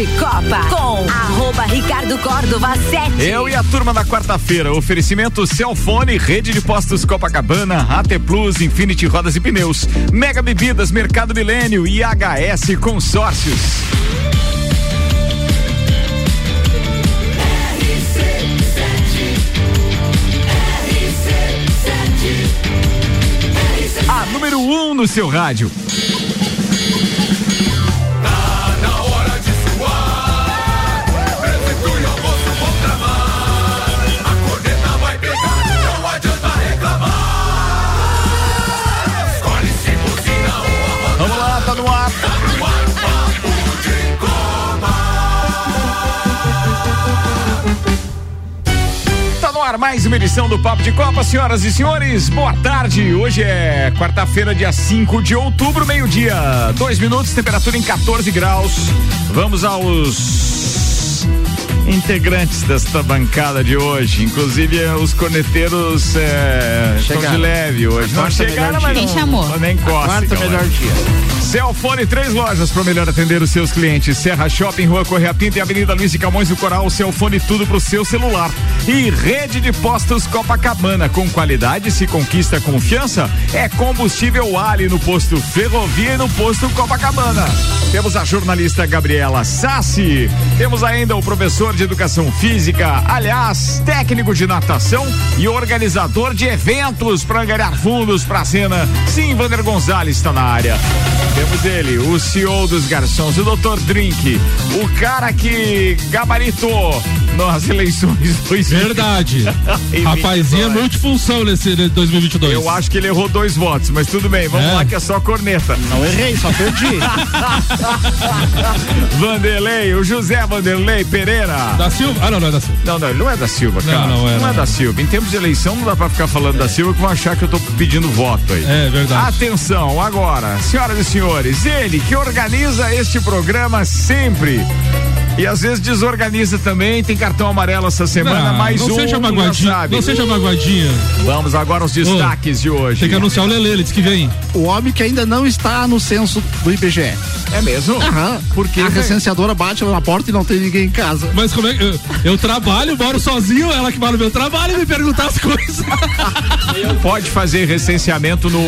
de Copa com arroba Ricardo Córdova 7. Eu e a turma da quarta-feira. Oferecimento Celfone, Rede de Postos Copacabana, AT Plus, Infinity Rodas e Pneus, Mega Bebidas, Mercado Milênio e HS Consórcios. A número 1 um no seu rádio. Ar mais uma edição do Papo de Copa, senhoras e senhores. Boa tarde. Hoje é quarta-feira, dia 5 de outubro, meio-dia. Dois minutos, temperatura em 14 graus. Vamos aos integrantes desta bancada de hoje. Inclusive, eh, os corneteiros eh, estão de leve hoje. Não quarta chegaram, melhor mas dia. não, Quem chamou? nem coça. Quarta melhor dia. Celfone, três lojas para melhor atender os seus clientes. Serra Shopping, Rua Correia Pinta e Avenida Luiz de Camões do Coral. Celfone, tudo pro seu celular. E Rede de Postos Copacabana. Com qualidade se conquista confiança. É combustível Ali no posto Ferrovia e no posto Copacabana. Temos a jornalista Gabriela Sassi. Temos ainda o professor de Educação Física, aliás, técnico de natação e organizador de eventos para angariar fundos para a cena. Sim, Vander Gonzalez está na área. Temos ele, o CEO dos garçons, o Dr. Drink, o cara que gabaritou nas eleições 2022. Verdade. Rapazinha 22. multifunção nesse 2022. Eu acho que ele errou dois votos, mas tudo bem, vamos É. lá que é só corneta. Não errei, só perdi. Vanderlei, o José Vanderlei Pereira. Da Silva? Ah, não, não é da Silva. Não, não, ele não é da Silva, Não, cara. não é, Não é não. da Silva. Em tempos de eleição não dá pra ficar falando da Silva que vão achar que eu tô pedindo voto aí. É verdade. Atenção, agora, senhoras e senhores, ele que organiza este programa sempre. E às vezes desorganiza também, tem cartão amarelo essa semana, Não, mais não um. seja magoadinha. sabe. Não seja magoadinha. Vamos agora aos destaques de hoje. Tem que anunciar o Lele, ele disse que vem. o homem que ainda não está no censo do IBGE. É mesmo? Aham. Por quê, A velho? recenseadora bate na porta e não tem ninguém em casa. Mas como é que. Eu, eu trabalho, moro sozinho, ela que mora no meu trabalho e me perguntar as coisas. Pode fazer recenseamento no.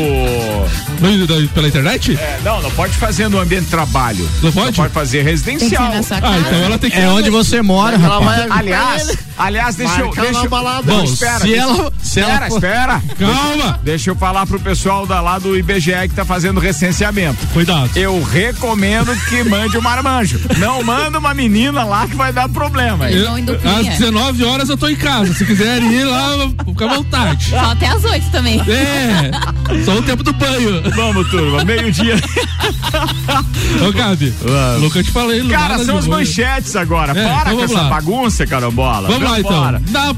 No- da- Pela internet? É, não, não pode fazer no ambiente de trabalho. Não pode? Não pode fazer Tem que ser residencial. na sua Ah, casa. então ela tem que. É onde você mora, Ela rapaz. vai Aliás, aliás, deixa eu. Deixa balada. Bom, espera, se deixa- ela- se ela espera, for- espera. Calma! Deixa eu falar pro pessoal da lá do IBGE que tá fazendo recenseamento. Cuidado. Eu recomendo que mande um marmanjo. Não manda uma menina lá que vai dar problema. Eu- às 19 horas eu tô em casa. Se quiser ir lá, fica à vontade. Só até às 8 também. É, só o tempo do banho. Vamos, turma, meio-dia. Ô, Gabi, Vamos. Luca, eu te falei. Cara, são as banho. Manchetes agora. É, Para então com essa lá. bagunça, carambola. Vamos lá, então. Dá,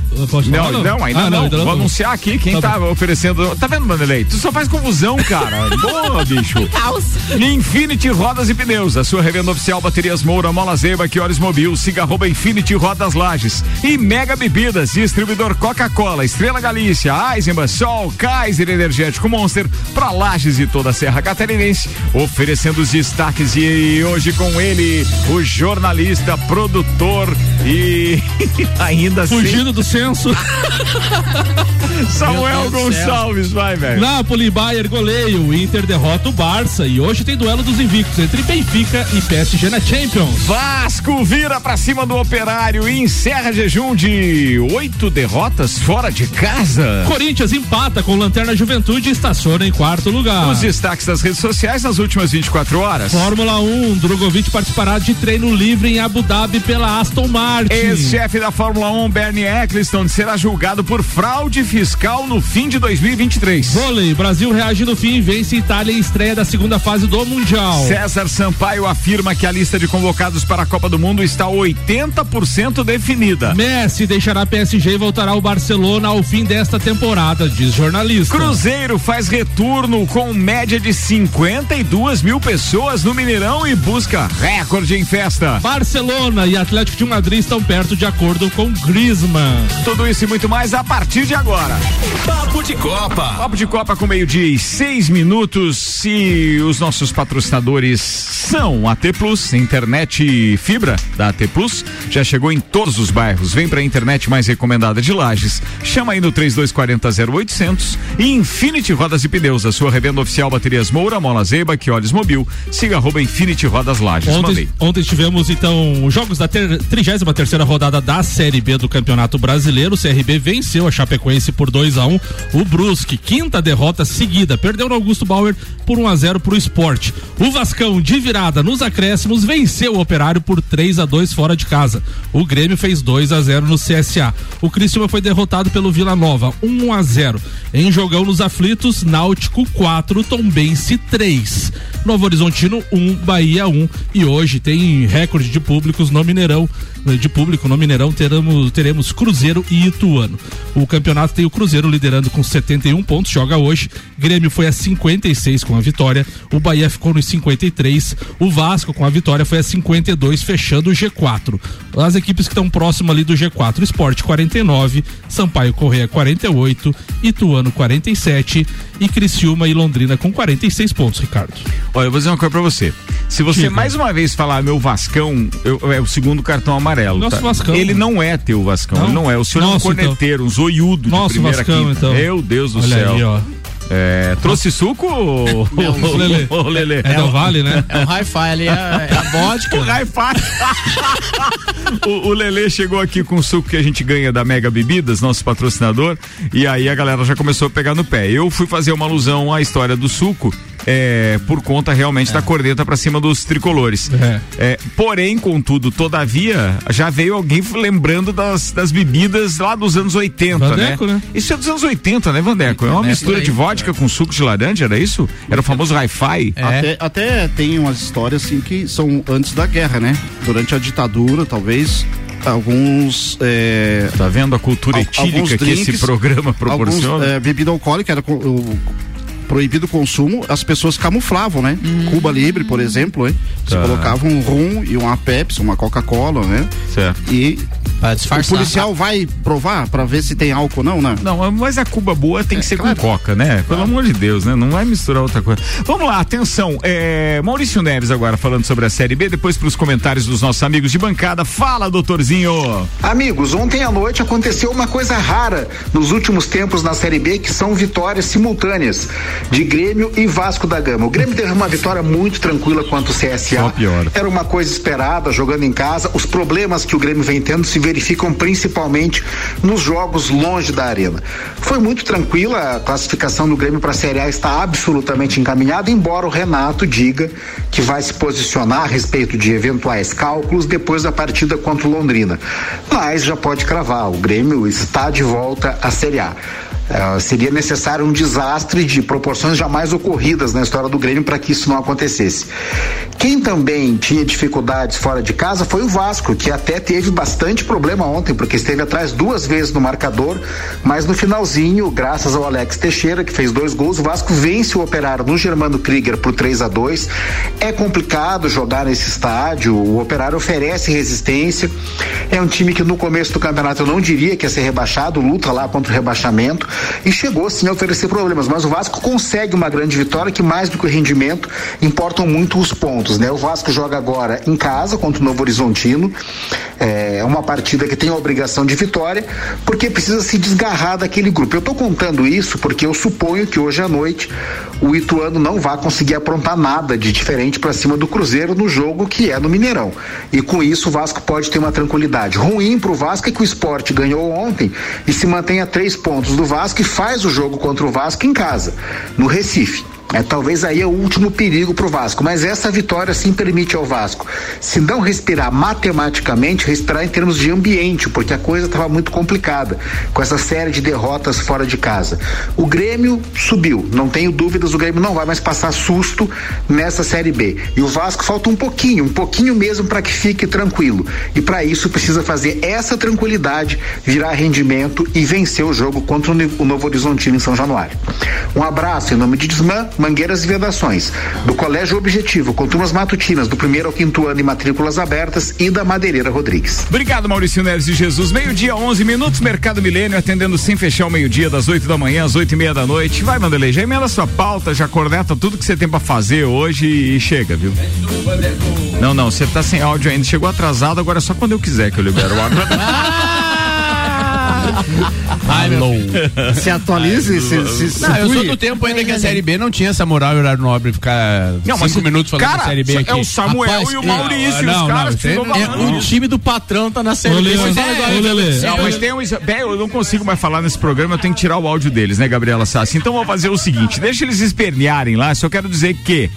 Não, não, ainda Ah, não. ainda Vou não. anunciar aqui quem Tá tá, oferecendo. Tá vendo, Vanderlei? Tu só faz confusão, cara. Boa, bicho. Caos. Infinity Rodas e Pneus, a sua revenda oficial Baterias Moura, Mola Zeba, Quiores Mobil, siga arroba Infinity Rodas Lages e Mega Bebidas, distribuidor Coca-Cola, Estrela Galícia, Eisenbahn, Sol, Kaiser Energético Monster, pra Lages e toda a Serra Catarinense, oferecendo os destaques e hoje com ele, o jornalista, produtor e ainda assim, Fugindo do censo. Samuel. Gonçalves, vai, velho. Napoli, Bayern, goleio. O Inter derrota o Barça. E hoje tem duelo dos invictos entre Benfica e PSG na Champions. Vasco vira pra cima do Operário e encerra jejum de oito derrotas fora de casa. Corinthians empata com Lanterna Juventude e estaciona em quarto lugar. Os destaques das redes sociais nas últimas 24 horas. Fórmula 1, Drogovic participará de treino livre em Abu Dhabi pela Aston Martin. Ex-chefe da Fórmula 1, Bernie Eccleston, será julgado por fraude fiscal no fim de 2023. Vôlei, Brasil reage no fim e vence Itália em estreia da segunda fase do Mundial. César Sampaio afirma que a lista de convocados para a Copa do Mundo está 80% definida. Messi deixará PSG e voltará ao Barcelona ao fim desta temporada, diz jornalista. Cruzeiro faz retorno com média de 52 mil pessoas no Mineirão e busca recorde em festa. Barcelona e Atlético de Madrid estão perto de acordo com Griezmann. Tudo isso e muito mais a partir de agora. Papo de Copa. Papo de Copa com meio-dia e seis minutos. E os nossos patrocinadores são AT Plus, internet fibra da AT Plus. Já chegou em todos os bairros. Vem pra internet mais recomendada de Lages. Chama aí no 3240 0800 e Infinity Rodas e Pneus, a sua revenda oficial Baterias Moura, Mola Zeiba, que olhos mobil. Siga arroba Infinity Rodas Lages. Ontem, ontem tivemos então os jogos da 33 terceira rodada da Série B do Campeonato Brasileiro. O CRB venceu a Chapecoense por 2 a 1 um. O Brusque, quinta derrota seguida, perdeu no Augusto Bauer por 1 um a 0 para o esporte. O Vascão, de virada nos acréscimos, venceu o Operário por 3 a 2 fora de casa. O Grêmio fez 2 a 0 no CSA. O Criciúma foi derrotado pelo Vila Nova, 1 a 0. Em jogão nos aflitos, Náutico 4, Tombense 3. Novo Horizontino 1, Bahia 1. E hoje tem recorde de públicos no Mineirão de público no Mineirão teremos, teremos Cruzeiro e Ituano. O campeonato tem o Cruzeiro liderando com 71 pontos, joga hoje. Grêmio foi a 56 com a vitória. O Bahia ficou nos 53. O Vasco com a vitória foi a 52, fechando o G4. As equipes que estão próximas ali do G4, Esporte 49, Sampaio Correia 48, Ituano 47 e Criciúma e Londrina com 46 pontos, Ricardo. Olha, eu vou dizer uma coisa pra você. Se você Diga. mais uma vez falar meu Vascão, eu, é o segundo cartão amarelo. Nosso tá? Vascão. Ele não é teu Vascão, não? ele não é. O senhor Nosso, é um então. corneteiro, então. um zoiudo Nosso de primeira Vascão, quinta. Então. Meu Deus do Olha céu. Aí, ó. É, trouxe suco ou. o Lelê. O Lelê. É, é do Vale, né? É o Hi-Fi ali, é, é a vodka. o Hi-Fi. o, o Lelê chegou aqui com o suco que a gente ganha da Mega Bebidas, nosso patrocinador, e aí a galera já começou a pegar no pé. Eu fui fazer uma alusão à história do suco é, por conta realmente é. da corneta para cima dos tricolores. É. é. porém, contudo, todavia, já veio alguém lembrando das, das bebidas lá dos anos 80, né? Vandeco, né? né? Isso é dos anos 80, né, Vandeco? É uma mistura de vodka com suco de laranja, era isso? Era o famoso hi-fi? É. Até, até tem umas histórias assim que são antes da guerra, né? Durante a ditadura, talvez alguns. É, tá vendo a cultura etílica que esse programa proporciona? Alguns, é, bebida alcoólica era o, proibido o consumo, as pessoas camuflavam, né? Hum. Cuba Libre, por exemplo, hein? Você tá. colocava um rum e uma Pepsi, uma Coca-Cola, né? Certo. E o policial vai provar para ver se tem álcool ou não, né? Não, mas a Cuba boa tem é, que ser claro. com coca, né? Pelo amor de Deus, né? Não vai misturar outra coisa. Vamos lá, atenção. É, Maurício Neves agora falando sobre a Série B, depois para os comentários dos nossos amigos de bancada. Fala, doutorzinho. Amigos, ontem à noite aconteceu uma coisa rara nos últimos tempos na Série B, que são vitórias simultâneas de Grêmio e Vasco da Gama. O Grêmio teve uma vitória muito tranquila quanto o CSA. Era uma coisa esperada, jogando em casa. Os problemas que o Grêmio vem tendo se verificam principalmente nos jogos longe da arena. Foi muito tranquila, a classificação do Grêmio para a Série A está absolutamente encaminhada, embora o Renato diga que vai se posicionar a respeito de eventuais cálculos depois da partida contra o Londrina. Mas já pode cravar, o Grêmio está de volta à Série A. Uh, seria necessário um desastre de proporções jamais ocorridas na história do Grêmio para que isso não acontecesse. Quem também tinha dificuldades fora de casa foi o Vasco, que até teve bastante problema ontem, porque esteve atrás duas vezes no marcador, mas no finalzinho, graças ao Alex Teixeira, que fez dois gols, o Vasco vence o Operário no Germano Krieger por 3 a 2 É complicado jogar nesse estádio, o Operário oferece resistência. É um time que no começo do campeonato eu não diria que ia ser rebaixado, luta lá contra o rebaixamento e chegou sim a oferecer problemas, mas o Vasco consegue uma grande vitória que mais do que o rendimento importam muito os pontos, né? O Vasco joga agora em casa contra o Novo Horizontino, é uma partida que tem a obrigação de vitória, porque precisa se desgarrar daquele grupo. Eu estou contando isso porque eu suponho que hoje à noite o Ituano não vai conseguir aprontar nada de diferente para cima do Cruzeiro no jogo que é no Mineirão. E com isso o Vasco pode ter uma tranquilidade. Ruim para o Vasco é que o esporte ganhou ontem e se mantém a três pontos do Vasco Vasco e faz o jogo contra o Vasco em casa, no Recife. É, talvez aí é o último perigo para o Vasco, mas essa vitória sim permite ao Vasco, se não respirar matematicamente, respirar em termos de ambiente, porque a coisa estava muito complicada com essa série de derrotas fora de casa. O Grêmio subiu, não tenho dúvidas, o Grêmio não vai mais passar susto nessa Série B. E o Vasco falta um pouquinho, um pouquinho mesmo para que fique tranquilo. E para isso precisa fazer essa tranquilidade virar rendimento e vencer o jogo contra o Novo Horizontino em São Januário. Um abraço em nome de Desmã Mangueiras e Vedações, do Colégio Objetivo, com turmas matutinas do primeiro ao quinto ano e matrículas abertas e da Madeireira Rodrigues. Obrigado, Maurício Neves de Jesus. Meio-dia, 11 minutos, Mercado Milênio, atendendo sem fechar o meio-dia, das 8 da manhã às 8 e meia da noite. Vai, Vanderlei, já emenda sua pauta, já corneta tudo que você tem pra fazer hoje e chega, viu? Não, não, você tá sem áudio ainda, chegou atrasado, agora é só quando eu quiser que eu libero o áudio. Se atualize, se, se, se Não, eu sou do tempo ainda que a Série B não tinha essa moral e horário nobre ficar Não, mas cinco minutos falando cara, da Série B aqui. é o Samuel Rapaz, e o é, Maurício, não, os caras não- falando. é, o time do patrão tá na Série B. É. Não, mas tem um. Bem, eu não consigo mais falar nesse programa, eu tenho que tirar o áudio deles, né, Gabriela Sassi? Então vou fazer o seguinte: deixa eles espernearem lá, só quero dizer que.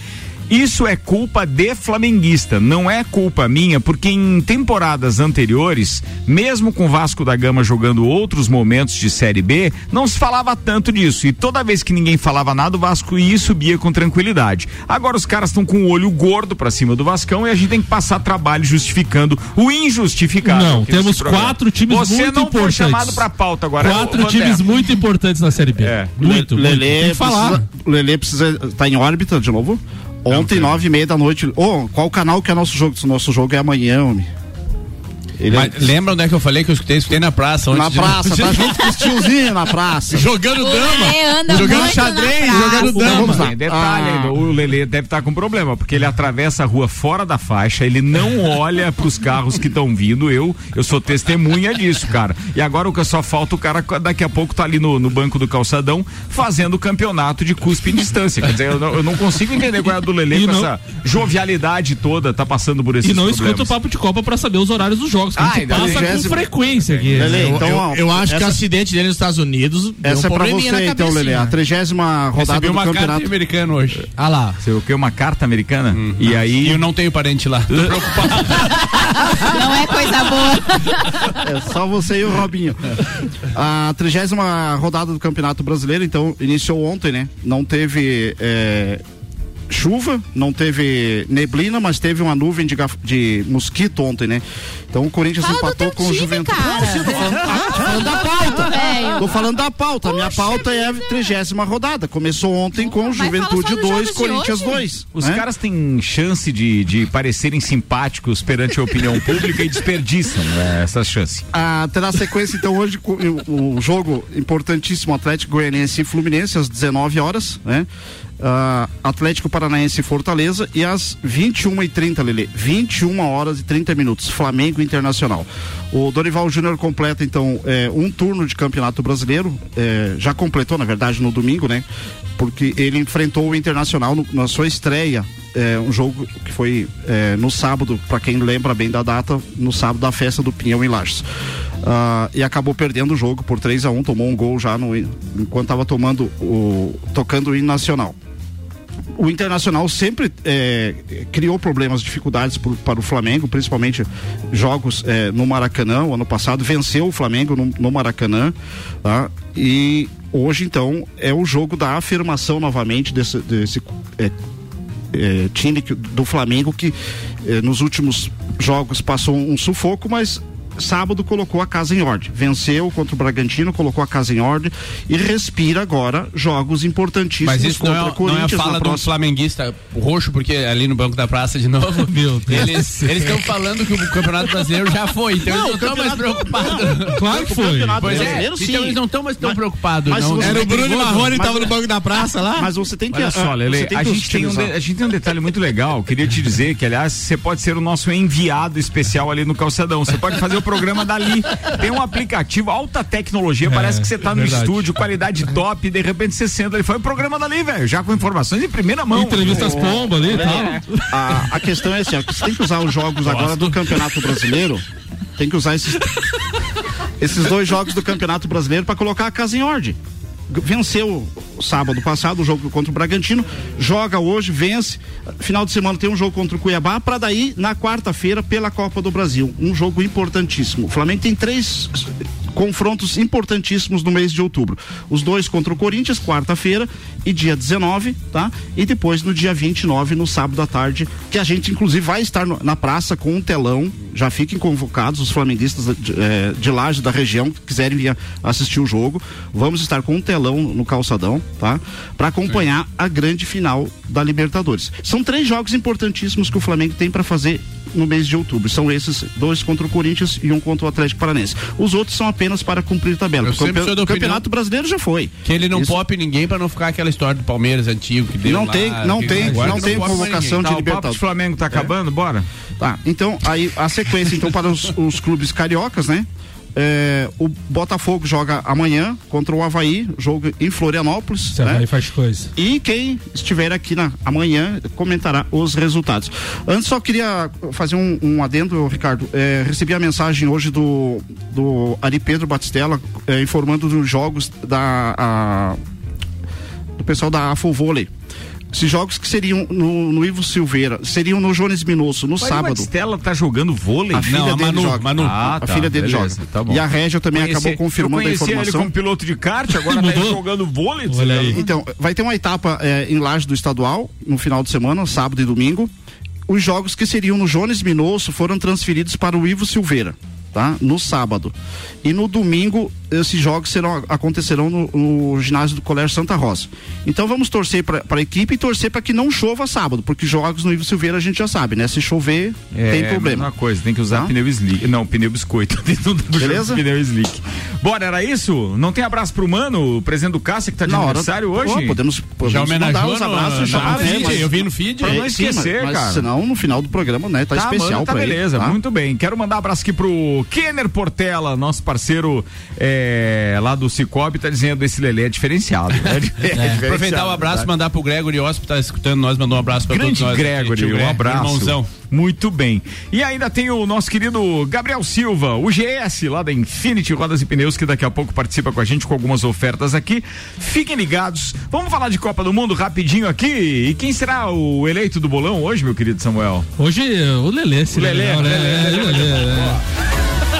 Isso é culpa de flamenguista, não é culpa minha, porque em temporadas anteriores, mesmo com o Vasco da Gama jogando outros momentos de Série B, não se falava tanto disso. E toda vez que ninguém falava nada, o Vasco ia e subia com tranquilidade. Agora os caras estão com o olho gordo pra cima do Vascão e a gente tem que passar trabalho justificando o injustificado. Não, temos quatro times Você muito não foi importantes. chamado pra pauta agora. Quatro times muito importantes na Série B. É. Muito, muito. Lelê Tem que falar. precisa, Lelê precisa tá em órbita de novo. Ontem, nove e meia da noite. Ô, qual canal que é nosso jogo? Nosso jogo é amanhã, homem. Ele Mas lembra onde é que eu falei que eu escutei? Escutei na praça. é Onde na praça, tá junto com os tiozinhos na praça. Jogando O dama. Jogando xadrez, jogando dama. Vamos lá. detalhe Ah. ainda, o Lelê deve estar com problema, porque ele atravessa a rua fora da faixa, ele não olha pros carros que estão vindo, eu eu sou testemunha disso, cara. E agora o que só falta o cara daqui a pouco tá ali no, no banco do calçadão fazendo o campeonato de cuspe em distância. Quer dizer, eu não, eu não consigo entender qual é a do Lelê E com não- essa jovialidade toda, tá passando por esses E não problemas. escuta o papo de Copa pra saber os horários dos jogos, que a Ah, gente ainda passa tem com frequência aqui. Lelê, Eu- então, ó, Eu acho que o essa, acidente dele nos Estados Unidos deu essa um é pra você, então. Lelê. A trigésima rodada Recebi do uma carta campeonato. americana hoje. Ah lá. Você o quê? Uma carta americana? Hum. E E aí. eu não tenho parente lá. Tô preocupado. Não é coisa boa. É só você e o Robinho. A trigésima rodada do Campeonato Brasileiro, então, iniciou ontem, né? Não teve é, chuva, não teve neblina, mas teve uma nuvem de, gaf- de mosquito ontem, né? Então o Corinthians Fala empatou com o Juventude. cara. Não, sim, tô falando, ah, da pauta. Tô falando da pauta. A minha pauta é a trigésima rodada. Começou ontem com Mas fala Juventude só dos 2, jogos de Corinthians hoje. 2. Os né? caras têm chance de, de parecerem simpáticos perante a opinião pública e desperdiçam né, essa chance. Ah, terá sequência então hoje o, o jogo importantíssimo Atlético Goianiense e Fluminense às 19 horas, né? Ah, Atlético Paranaense e Fortaleza e às 21h30, Lele. 21 horas e 30 minutos. Flamengo Internacional. O Dorival Júnior completa então eh, um turno de campeonato brasileiro. eh, já completou, na verdade, no domingo, né? Porque ele enfrentou o Internacional no- na sua estreia é, um jogo que foi no sábado, para quem lembra bem da data, no sábado da festa do Pinhão em Lages. Ah, e acabou perdendo o jogo por 3 a 1 tomou um gol já no, enquanto estava tomando o tocando o hino nacional. O Internacional sempre é, criou problemas, dificuldades pro- para o Flamengo, principalmente jogos é, no Maracanã. O ano passado venceu o Flamengo no, no Maracanã. tá? E hoje, então, é o jogo da afirmação novamente desse, desse é, é, time do Flamengo que é, nos últimos jogos passou um sufoco, mas sábado colocou a casa em ordem. Venceu contra o Bragantino, colocou a casa em ordem e respira agora jogos importantíssimos Mas isso não contra é, o não é a Corinthians fala do próxima. flamenguista roxo, porque ali no banco da praça de novo. Meu Deus. Eles estão falando que o Campeonato Brasileiro já foi, então eles não estão mais preocupados. Claro que foi. Campeonato Pois é, Brasileiro, sim. então eles não estão mais tão Mas- preocupados. mas não. você Era o Bruno Marrone, mas- tava no banco da praça lá. Mas você tem que Olha só, Lele, a gente, tem um de- a gente tem um detalhe muito legal. Queria te dizer que, aliás, você pode ser o nosso enviado especial ali no Calçadão. Você pode fazer o programa dali. Tem um aplicativo, alta tecnologia, parece que você tá no verdade. estúdio, qualidade top, e de repente você senta ali. Foi o programa dali, velho, já com informações em primeira mão. Entrevistas pomba ali e tal. A, a questão é assim, ó, que você tem que usar os jogos agora do Campeonato Brasileiro. Tem que usar esses, esses dois jogos do Campeonato Brasileiro para colocar a casa em ordem. Venceu sábado passado o jogo contra o Bragantino, joga hoje, vence. Final de semana tem um jogo contra o Cuiabá, para daí, na quarta-feira, pela Copa do Brasil. Um jogo importantíssimo. O Flamengo tem três confrontos importantíssimos no mês de outubro. Os dois contra o Corinthians, quarta-feira e dia 19, tá? E depois no dia 29, no sábado à tarde, que a gente inclusive vai estar no, na praça com um telão. Já fiquem convocados os flamenguistas de, eh, de Laje da região que quiserem vir assistir o jogo. Vamos estar com um telão no calçadão, tá? Para acompanhar Sim. a grande final da Libertadores. São três jogos importantíssimos que o Flamengo tem para fazer no mês de outubro. São esses dois contra o Corinthians e um contra o Atlético Paranense. Os outros são apenas para cumprir tabela. O campe... Campeonato Brasileiro já foi. Que ele não Isso. pop ninguém para não ficar aquela história do Palmeiras antigo que deu Não lá, tem, não tem, não, não tem convocação de tá, Libertadores. O Flamengo tá acabando, é. bora? Tá, então aí a sequência então para os, os clubes cariocas, né? É, o Botafogo joga amanhã contra o Havaí, jogo em Florianópolis. Se né? Havaí faz coisa. E quem estiver aqui na amanhã comentará os resultados. Antes só queria fazer um, um adendo, Ricardo. É, recebi a mensagem hoje do, do Ari Pedro Batistella é, informando dos jogos da a, do pessoal da Afo Vôlei. Esses jogos que seriam no, no Ivo Silveira, seriam no Jones Minosso, no Mas sábado. A Stella tá jogando vôlei? A filha Não, dele Manu, joga. Manu. Ah, a tá, filha dele beleza, joga. Tá e a Régia também conheci, acabou confirmando a informação. ele como piloto de kart, agora tá jogando vôlei. Olha aí. Então, vai ter uma etapa é, em Laje do Estadual, no final de semana, sábado e domingo. Os jogos que seriam no Jones Minosso foram transferidos para o Ivo Silveira tá? No sábado. E no domingo, esses jogos serão, acontecerão no, no ginásio do Colégio Santa Rosa. Então vamos torcer para a equipe e torcer para que não chova sábado, porque jogos no Ivo Silveira a gente já sabe, né? Se chover, é, tem problema. uma coisa, tem que usar tá? pneu slick. Não, pneu biscoito. Beleza? Pneu slick. Bora, era isso? Não tem abraço pro Mano, o presidente do Cássia que tá de não, aniversário hora, hoje? Pô, podemos, podemos já homenageou os abraços no, já. Né, mas, eu vi no feed. Pra não esquecer, sim, mas, cara. Senão no final do programa, né? Tá, tá especial mano, tá beleza, ele, tá? muito bem. Quero mandar um abraço aqui pro Kenner Portela nosso parceiro é, lá do Cicobi, tá dizendo esse Lelê é diferenciado. É, é, Aproveitar o abraço e mandar pro Gregory Osp, tá escutando nós, mandou um abraço pra Grande todos nós. Gregory, um abraço. Irmãozão. Muito bem. E ainda tem o nosso querido Gabriel Silva, o GS lá da Infinity Rodas e Pneus, que daqui a pouco participa com a gente com algumas ofertas aqui. Fiquem ligados. Vamos falar de Copa do Mundo rapidinho aqui. E quem será o eleito do bolão hoje, meu querido Samuel? Hoje o Lelê, se o Lelê, Lelê, Lelê, Lelê, Lelê, Lelê.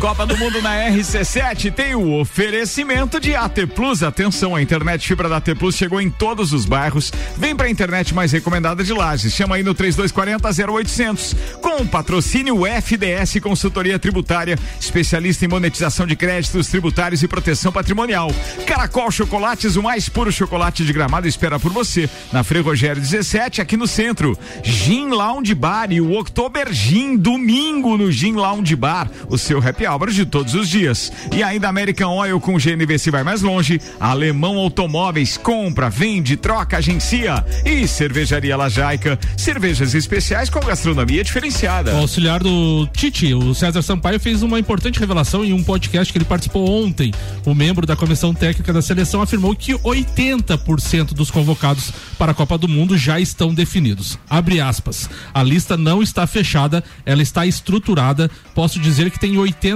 Copa do Mundo na RC7 tem o oferecimento de AT Plus. Atenção, a internet fibra da AT Plus chegou em todos os bairros. Vem pra internet mais recomendada de Lages. Chama aí no 3240 0800. Com o patrocínio FDS Consultoria Tributária, especialista em monetização de créditos tributários e proteção patrimonial. Caracol Chocolates, o mais puro chocolate de gramado espera por você. Na Frei Rogério 17, aqui no centro. Gin Lounge Bar e o Oktober Gin, domingo no Gin Lounge Bar. O seu happy hour de todos os dias. E ainda American Oil com GNV se vai mais longe. Alemão Automóveis compra, vende, troca, agencia. E Cervejaria Lajaica, cervejas especiais com gastronomia diferenciada. O auxiliar do Tite, o César Sampaio, fez uma importante revelação em um podcast que ele participou ontem. O membro da comissão técnica da seleção afirmou que 80% dos convocados para a Copa do Mundo já estão definidos. Abre aspas. A lista não está fechada, ela está estruturada. Posso dizer que tem 80%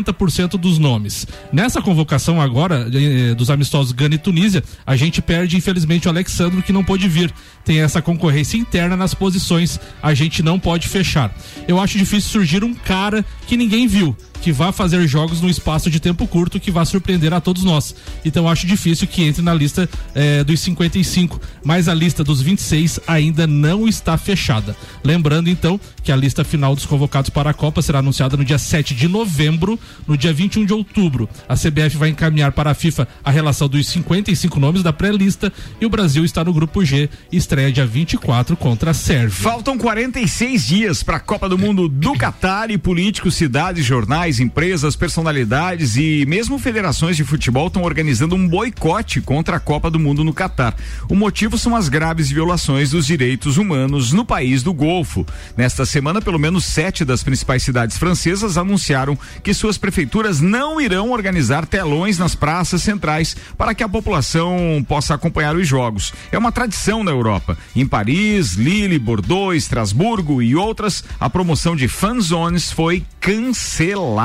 dos nomes. Nessa convocação agora eh, dos amistosos Gana e Tunísia, a gente perde infelizmente o Alexandre que não pôde vir. Tem essa concorrência interna nas posições, a gente não pode fechar. Eu acho difícil surgir um cara que ninguém viu que vá fazer jogos num espaço de tempo curto que vá surpreender a todos nós. Então acho difícil que entre na lista eh, dos 55, mas a lista dos 26 ainda não está fechada. Lembrando então que a lista final dos convocados para a Copa será anunciada no dia 7 de novembro, no dia 21 de outubro. A CBF vai encaminhar para a FIFA a relação dos 55 nomes da pré-lista e o Brasil está no grupo G, estreia dia 24 contra a Sérvia. Faltam 46 dias para a Copa do Mundo do Catar e políticos, cidades, jornais empresas, personalidades e mesmo federações de futebol estão organizando um boicote contra a Copa do Mundo no Catar. O motivo são as graves violações dos direitos humanos no país do Golfo. Nesta semana, pelo menos sete das principais cidades francesas anunciaram que suas prefeituras não irão organizar telões nas praças centrais para que a população possa acompanhar os jogos. É uma tradição na Europa. Em Paris, Lille, Bordeaux, Estrasburgo e outras, a promoção de fan zones foi cancelada.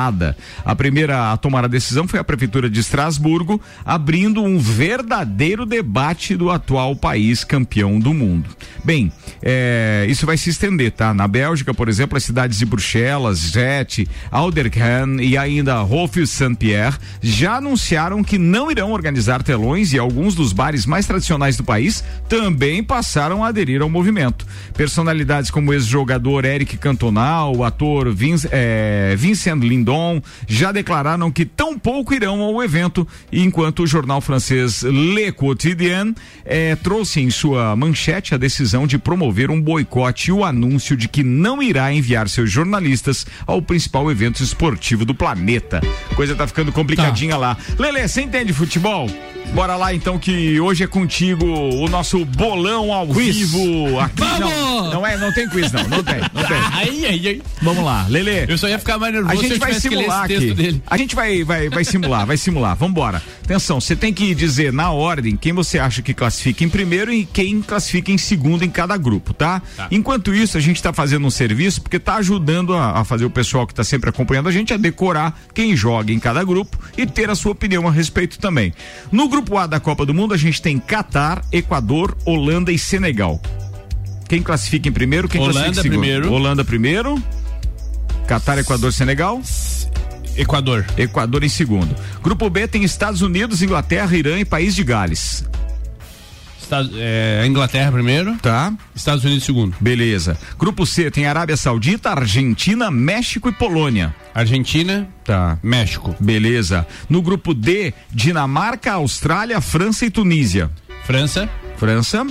A primeira a tomar a decisão foi a Prefeitura de Estrasburgo, abrindo um verdadeiro debate do atual país campeão do mundo. Bem, é, isso vai se estender, tá? Na Bélgica, por exemplo, as cidades de Bruxelas, Jet, Aldercan e ainda Rolf Saint-Pierre já anunciaram que não irão organizar telões e alguns dos bares mais tradicionais do país também passaram a aderir ao movimento. Personalidades como o ex-jogador Eric Cantona, o ator Vince, é, Vincent Lindon já declararam que tão pouco irão ao evento, enquanto o jornal francês Le Quotidien é, trouxe em sua manchete a decisão de promover um boicote e o anúncio de que não irá enviar seus jornalistas ao principal evento esportivo do planeta. Coisa tá ficando complicadinha tá. lá. Lele, você entende futebol? Bora lá então que hoje é contigo o nosso bolão ao quiz. vivo. Aqui, Vamos! Não, não, é, não tem quiz não, não tem, não tem. Ai, ai, ai. Vamos lá, Lele. Eu só ia ficar mais nervoso a gente vai simular aqui. A gente vai, vai, vai simular, vai simular. Vambora. Atenção, você tem que dizer na ordem quem você acha que classifica em primeiro e quem classifica em segundo em cada grupo, tá? tá. Enquanto isso, a gente está fazendo um serviço porque está ajudando a, a, fazer o pessoal que está sempre acompanhando a gente a decorar quem joga em cada grupo e ter a sua opinião a respeito também. No grupo A da Copa do Mundo, a gente tem Catar, Equador, Holanda e Senegal. Quem classifica em primeiro? Quem Holanda classifica em segundo? primeiro. Holanda primeiro. Catar, Equador, Senegal. Equador. Equador em segundo. Grupo B tem Estados Unidos, Inglaterra, Irã e País de Gales. Estados, é, Inglaterra primeiro. Tá. Estados Unidos segundo. Beleza. Grupo C tem Arábia Saudita, Argentina, México e Polônia. Argentina. Tá. México. Beleza. No grupo D, Dinamarca, Austrália, França e Tunísia. França. França.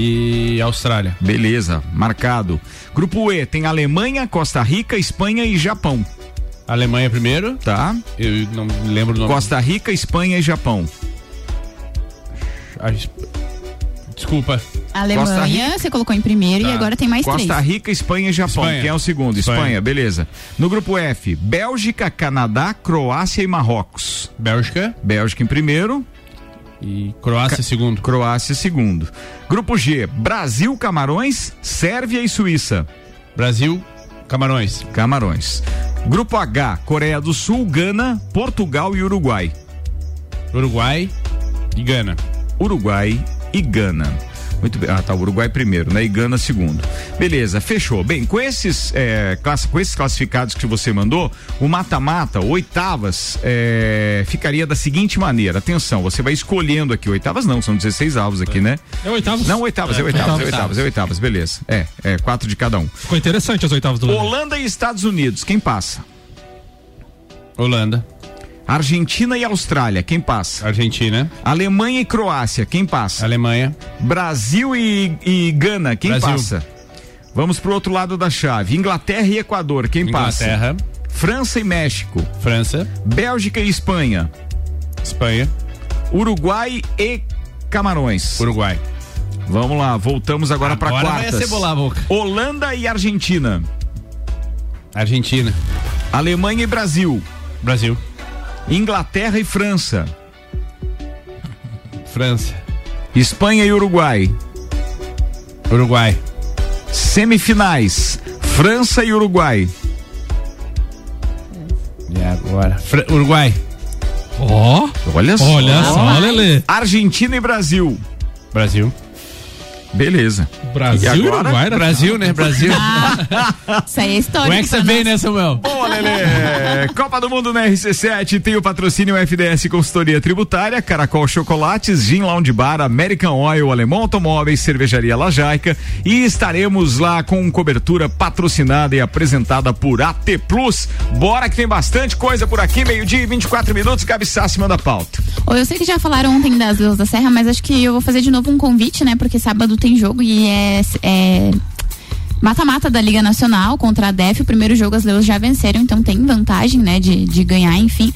E Austrália. Beleza, marcado. Grupo E tem Alemanha, Costa Rica, Espanha e Japão. Alemanha primeiro. Tá. Eu não lembro o nome. Costa Rica, Espanha e Japão. Desculpa. Alemanha, você colocou em primeiro tá. e agora tem mais Costa três. Costa Rica, Espanha e Japão. Espanha. Quem é o segundo? Espanha. Espanha, beleza. No grupo F, Bélgica, Canadá, Croácia e Marrocos. Bélgica. Bélgica em primeiro. E Croácia segundo. Croácia segundo. Grupo G, Brasil, Camarões, Sérvia e Suíça. Brasil, Camarões. Camarões. Grupo H, Coreia do Sul, Gana, Portugal e Uruguai. Uruguai e Gana. Uruguai e Gana. Muito bem. Ah, tá. O Uruguai primeiro, né? E Gana segundo. Beleza, fechou. Bem, com esses, é, class, com esses classificados que você mandou, o mata-mata, oitavas, é, ficaria da seguinte maneira. Atenção, você vai escolhendo aqui. Oitavas não, são 16 avos aqui, né? É oitavas? Não, oitavas, é, é oitavas, oitavas, é oitavas, é oitavas, beleza. É, é quatro de cada um. Ficou interessante as oitavas do Holanda e Estados Unidos, quem passa? Holanda. Argentina e Austrália, quem passa? Argentina. Alemanha e Croácia, quem passa? Alemanha. Brasil e, e Gana, quem Brasil. passa? Vamos pro outro lado da chave. Inglaterra e Equador, quem Inglaterra. passa? Inglaterra. França e México. França. Bélgica e Espanha. Espanha. Uruguai e Camarões. Uruguai. Vamos lá, voltamos agora, agora para quartas. Vai cebolar a boca. Holanda e Argentina. Argentina. Alemanha e Brasil. Brasil. Inglaterra e França. França. Espanha e Uruguai. Uruguai. Semifinais: França e Uruguai. E agora? Fra Uruguai. Ó. Oh, olha só. Olha só, Lele. Argentina e Brasil. Brasil. Beleza. Brasil, e agora? Uruguai, Brasil, né? Brasil. Ah, isso aí é história. Como é que você vem, né, Samuel? Boa, Lelê. Copa do Mundo na RC7 tem o patrocínio FDS Consultoria Tributária, Caracol Chocolates, Gin Lounge Bar, American Oil, Alemão Automóveis, Cervejaria Lajaica e estaremos lá com cobertura patrocinada e apresentada por AT Plus. Bora que tem bastante coisa por aqui, meio-dia e 24 minutos, Gabi Sassi manda a pauta. Eu sei que já falaram ontem das Leões da Serra, mas acho que eu vou fazer de novo um convite, né? Porque sábado tem jogo e é, é mata-mata da Liga Nacional contra a DEF. O primeiro jogo as Leões já venceram, então tem vantagem, né, de, de ganhar, enfim.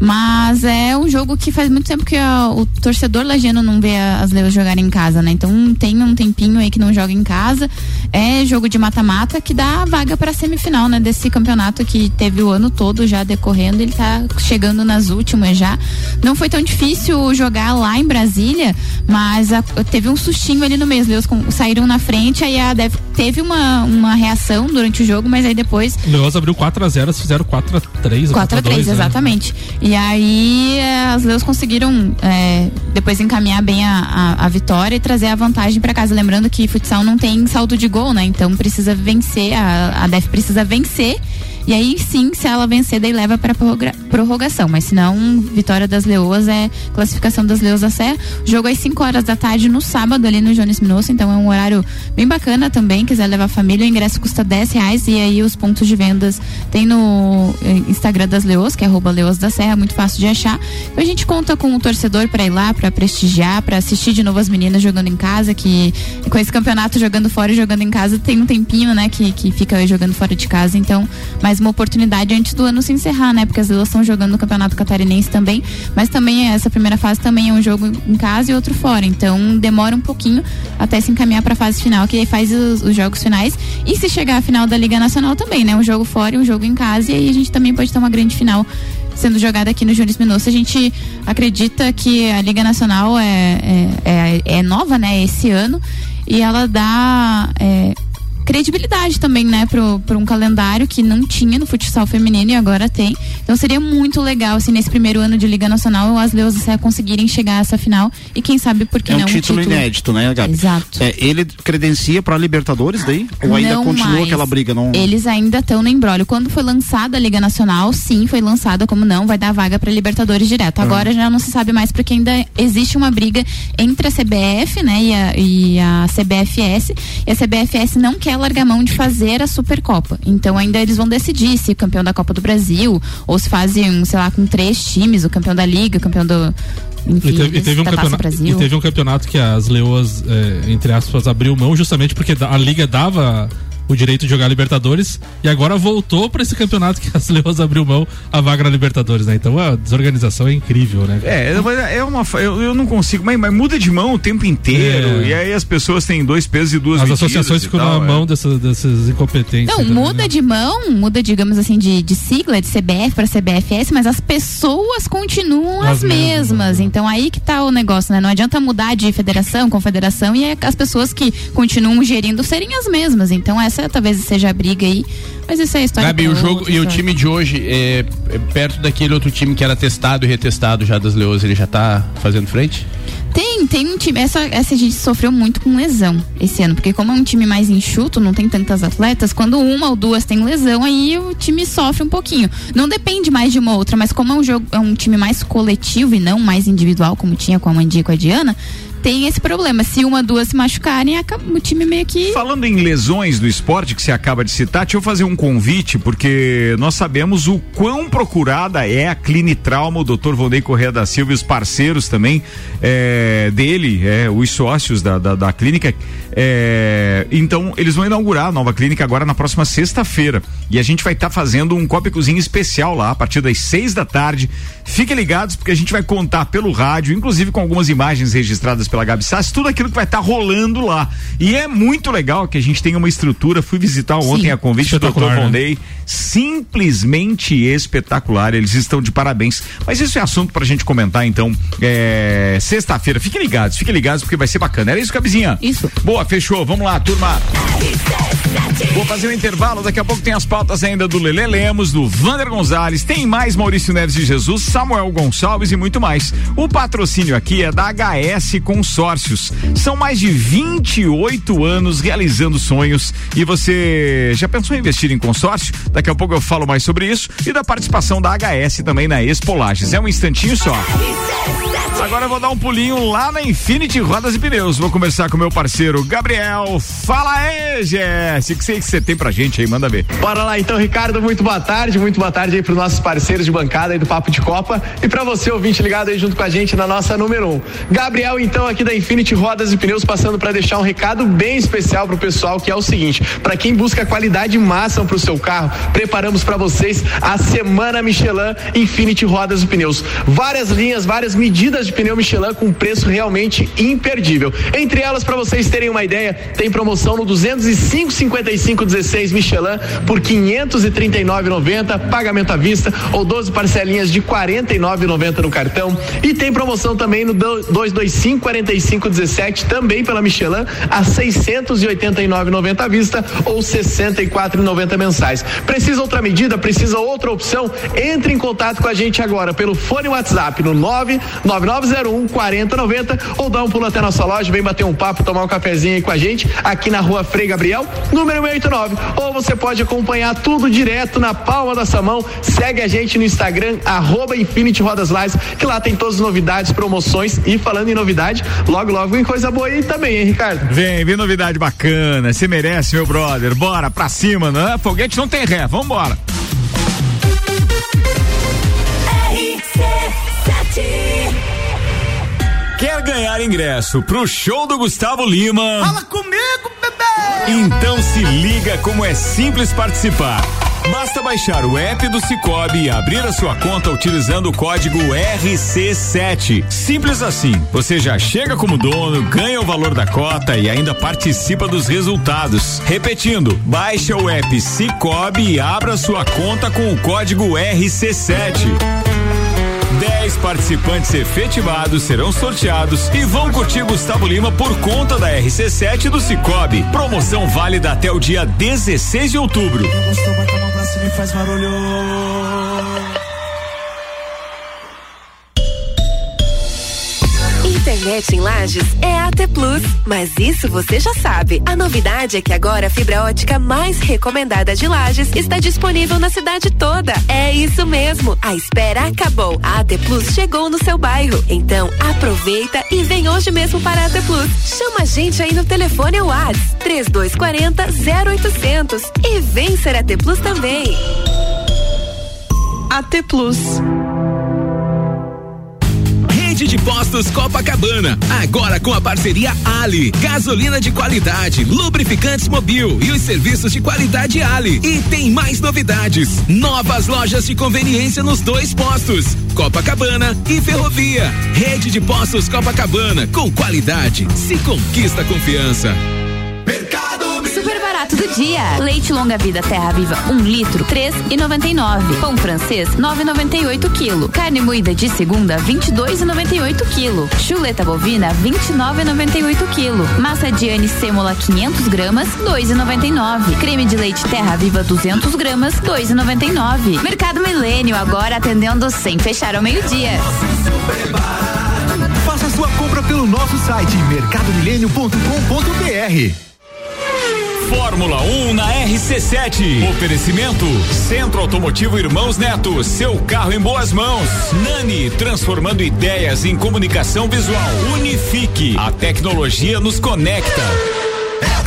Mas é um jogo que faz muito tempo que a, o torcedor lagiano não vê as Leões jogarem em casa, né? Então tem um tempinho aí que não joga em casa. É jogo de mata-mata que dá a vaga para semifinal, né? Desse campeonato que teve o ano todo já decorrendo. Ele tá chegando nas últimas já. Não foi tão difícil jogar lá em Brasília, mas a, teve um sustinho ali no meio. Os Leões saíram na frente, aí a Dev teve uma, uma reação durante o jogo, mas aí depois. O Leões abriu 4x0, fizeram 4x3. 4x3, né? exatamente. E aí é, as Leões conseguiram é, depois encaminhar bem a, a, a, vitória e trazer a vantagem para casa. Lembrando que futsal não tem saldo de gol, né? Então precisa vencer, a, a DEF precisa vencer e aí sim, se ela vencer, daí leva para prorrogação. Mas se não, vitória das Leoas é classificação das Leoas da Serra. Jogo às 5 horas da tarde no sábado ali no Jones Minosso. Então é um horário bem bacana também. Quiser levar a família, o ingresso custa 10 reais. E aí os pontos de vendas tem no eh, Instagram das Leoas, que é arroba Leoas da Serra, muito fácil de achar. Então a gente conta com o torcedor para ir lá, para prestigiar, para assistir de novo as meninas jogando em casa, que com esse campeonato jogando fora e jogando em casa tem um tempinho, né, que, que fica jogando fora de casa. Então, mais uma oportunidade antes do ano se encerrar, né? Porque as duas estão jogando no Campeonato Catarinense também, mas também essa primeira fase também é um jogo em casa e outro fora. Então demora um pouquinho até se encaminhar para a fase final, que aí faz os, os, jogos finais. E se chegar à final da Liga Nacional também, né? Um jogo fora e um jogo em casa, e aí a gente também pode ter uma grande final sendo jogada aqui no Júnior Minosso. A gente acredita que a Liga Nacional é, é, é, é nova, né? Esse ano. E ela dá é, credibilidade também, né, para um calendário que não tinha no futsal feminino e agora tem. Então seria muito legal se nesse primeiro ano de Liga Nacional as Leões conseguirem chegar a essa final e quem sabe por que é um não título um título inédito, né, Gabi? Exato. É, ele credencia para Libertadores daí? Ou ainda não continua mais. aquela briga? Não... Eles ainda estão no embrólio. Quando foi lançada a Liga Nacional, sim, foi lançada como não, vai dar vaga para Libertadores direto. Ah. Agora já não se sabe mais porque ainda existe uma briga entre a CBF, né, e a, e a CBFS. E a CBFS não quer largar mão de fazer a Supercopa. Então ainda eles vão decidir se campeão da Copa do Brasil ou se fazem, sei lá, com três times, o campeão da Liga, o campeão do, enfim, e, teve, e, teve um campeonato, e teve um campeonato que as Leoas, é, entre aspas, abriu mão justamente porque a Liga dava o direito de jogar Libertadores e agora voltou para esse campeonato que as Leões abriu mão a vaga na Libertadores, né? Então a desorganização é incrível, né? É, é uma. Eu, eu não consigo, mas, mas, muda de mão o tempo inteiro. É. E aí as pessoas têm dois pesos e duas As associações ficam na é. mão dessas, dessas incompetências. Não, muda né? de mão, muda, digamos assim, de, de sigla, de CBF para CBFS, mas as pessoas continuam as, as mesmas. mesmas. Né? Então aí que tá o negócio, né? Não adianta mudar de federação, confederação e as pessoas que continuam gerindo serem as mesmas. Então essa essa talvez seja a briga aí. Mas isso é história. Gabi, o jogo e o time de hoje é, é, perto daquele outro time que era testado e retestado já das Leões, ele já tá fazendo frente? Tem, tem um time. Essa, essa gente sofreu muito com lesão esse ano, porque como é um time mais enxuto, não tem tantas atletas, quando uma ou duas tem lesão, aí o time sofre um pouquinho. Não depende mais de uma outra, mas como é um jogo, é um time mais coletivo e não mais individual, como tinha com a Mandia e com a Diana, tem esse problema. Se uma, duas se machucarem, o time meio que. Falando em lesões do esporte que você acaba de citar, deixa eu fazer um convite, porque nós sabemos o quão procurada é a Clinitrauma, o Dr. Vondei Correia da Silva e os parceiros também é, dele, é, os sócios da, da, da clínica. É, então, eles vão inaugurar a nova clínica agora na próxima sexta-feira. E a gente vai estar tá fazendo um cópicozinho especial lá a partir das seis da tarde. Fiquem ligados, porque a gente vai contar pelo rádio, inclusive com algumas imagens registradas pela Gabi Sass, tudo aquilo que vai estar tá rolando lá. E é muito legal que a gente tenha uma estrutura. Fui visitar ontem Sim, a convite do Dr. Vondei. Né? Simplesmente espetacular. Eles estão de parabéns. Mas isso é assunto pra gente comentar, então, é, sexta-feira. Fiquem ligados, fiquem ligados, porque vai ser bacana. Era isso, Gabizinha? Isso. Boa, fechou. Vamos lá, turma. Vou fazer um intervalo, daqui a pouco tem as pautas ainda do Lele Lemos, do Vander Gonzalez, tem mais Maurício Neves de Jesus, Samuel Gonçalves e muito mais. O patrocínio aqui é da HS Consórcios. São mais de 28 anos realizando sonhos e você já pensou em investir em consórcio? Daqui a pouco eu falo mais sobre isso e da participação da HS também na Expolages. É um instantinho só. Agora eu vou dar um pulinho lá na Infinity Rodas e Pneus. Vou conversar com meu parceiro Gabriel. Fala aí, Jesse. O que você tem pra gente aí? Manda ver. Bora lá então, Ricardo. Muito boa tarde. Muito boa tarde aí pros nossos parceiros de bancada aí do Papo de Copa. E pra você, ouvinte ligado aí junto com a gente na nossa número 1. Um. Gabriel, então, aqui da Infinity Rodas e Pneus, passando para deixar um recado bem especial pro pessoal, que é o seguinte: para quem busca qualidade máxima pro seu carro, preparamos para vocês a Semana Michelin Infinity Rodas e Pneus. Várias linhas, várias medidas de pneu Michelin com preço realmente imperdível. Entre elas, para vocês terem uma ideia, tem promoção no 205 55 16 Michelin por 539,90, pagamento à vista ou 12 parcelinhas de 40 49,90 no cartão. E tem promoção também no 225 4517 também pela Michelin a 689,90 à vista ou 64,90 mensais. Precisa outra medida? Precisa outra opção? Entre em contato com a gente agora pelo fone WhatsApp no 99901 4090 ou dá um pulo até nossa loja, vem bater um papo, tomar um cafezinho aí com a gente aqui na rua Frei Gabriel, número 189. Ou você pode acompanhar tudo direto na palma da sua mão. Segue a gente no Instagram, arroba Infinity Rodas Lives, que lá tem todas as novidades, promoções e falando em novidade, logo, logo vem coisa boa aí também, hein, Ricardo? Vem, vem novidade bacana. Você merece, meu brother. Bora pra cima, né? Foguete não tem ré. Vambora. Quer ganhar ingresso pro show do Gustavo Lima? Fala comigo, bebê! Então se liga como é simples participar. Basta baixar o app do Cicobi e abrir a sua conta utilizando o código RC7. Simples assim. Você já chega como dono, ganha o valor da cota e ainda participa dos resultados. Repetindo, baixa o app Cicobi e abra sua conta com o código RC7. 10 participantes efetivados serão sorteados e vão curtir Gustavo Lima por conta da RC7 do Cicobi. Promoção válida até o dia 16 de outubro balança e me faz barulho. Internet em Lages é AT Plus, mas isso você já sabe. A novidade é que agora a fibra ótica mais recomendada de Lages está disponível na cidade toda. É isso mesmo, a espera acabou. A AT Plus chegou no seu bairro. Então aproveita e vem hoje mesmo para a AT Plus. Chama a gente aí no telefone ou WhatsApp 3240 0800 e vem ser AT Plus também. AT Plus. Rede de Postos Copacabana, agora com a parceria Ali, gasolina de qualidade, lubrificantes Mobil e os serviços de qualidade Ali. E tem mais novidades, novas lojas de conveniência nos dois postos, Copacabana e Ferrovia. Rede de Postos Copacabana, com qualidade, se conquista confiança. Super barato do dia. Leite longa vida Terra Viva 1 um litro, três e noventa e nove. Pão francês 9,98 quilo. Carne moída de segunda 22,98 quilo. Chuleta bovina 29,98 quilo. Massa Diane sêmola 500 gramas 2,99. Creme de leite Terra Viva 200 gramas 2,99. Mercado Milênio agora atendendo sem fechar ao meio dia. Faça sua compra pelo nosso site mercadomilênio.com.br. Fórmula 1 na RC7. Oferecimento Centro Automotivo Irmãos Neto, seu carro em boas mãos. Nani, transformando ideias em comunicação visual. Unifique, a tecnologia nos conecta.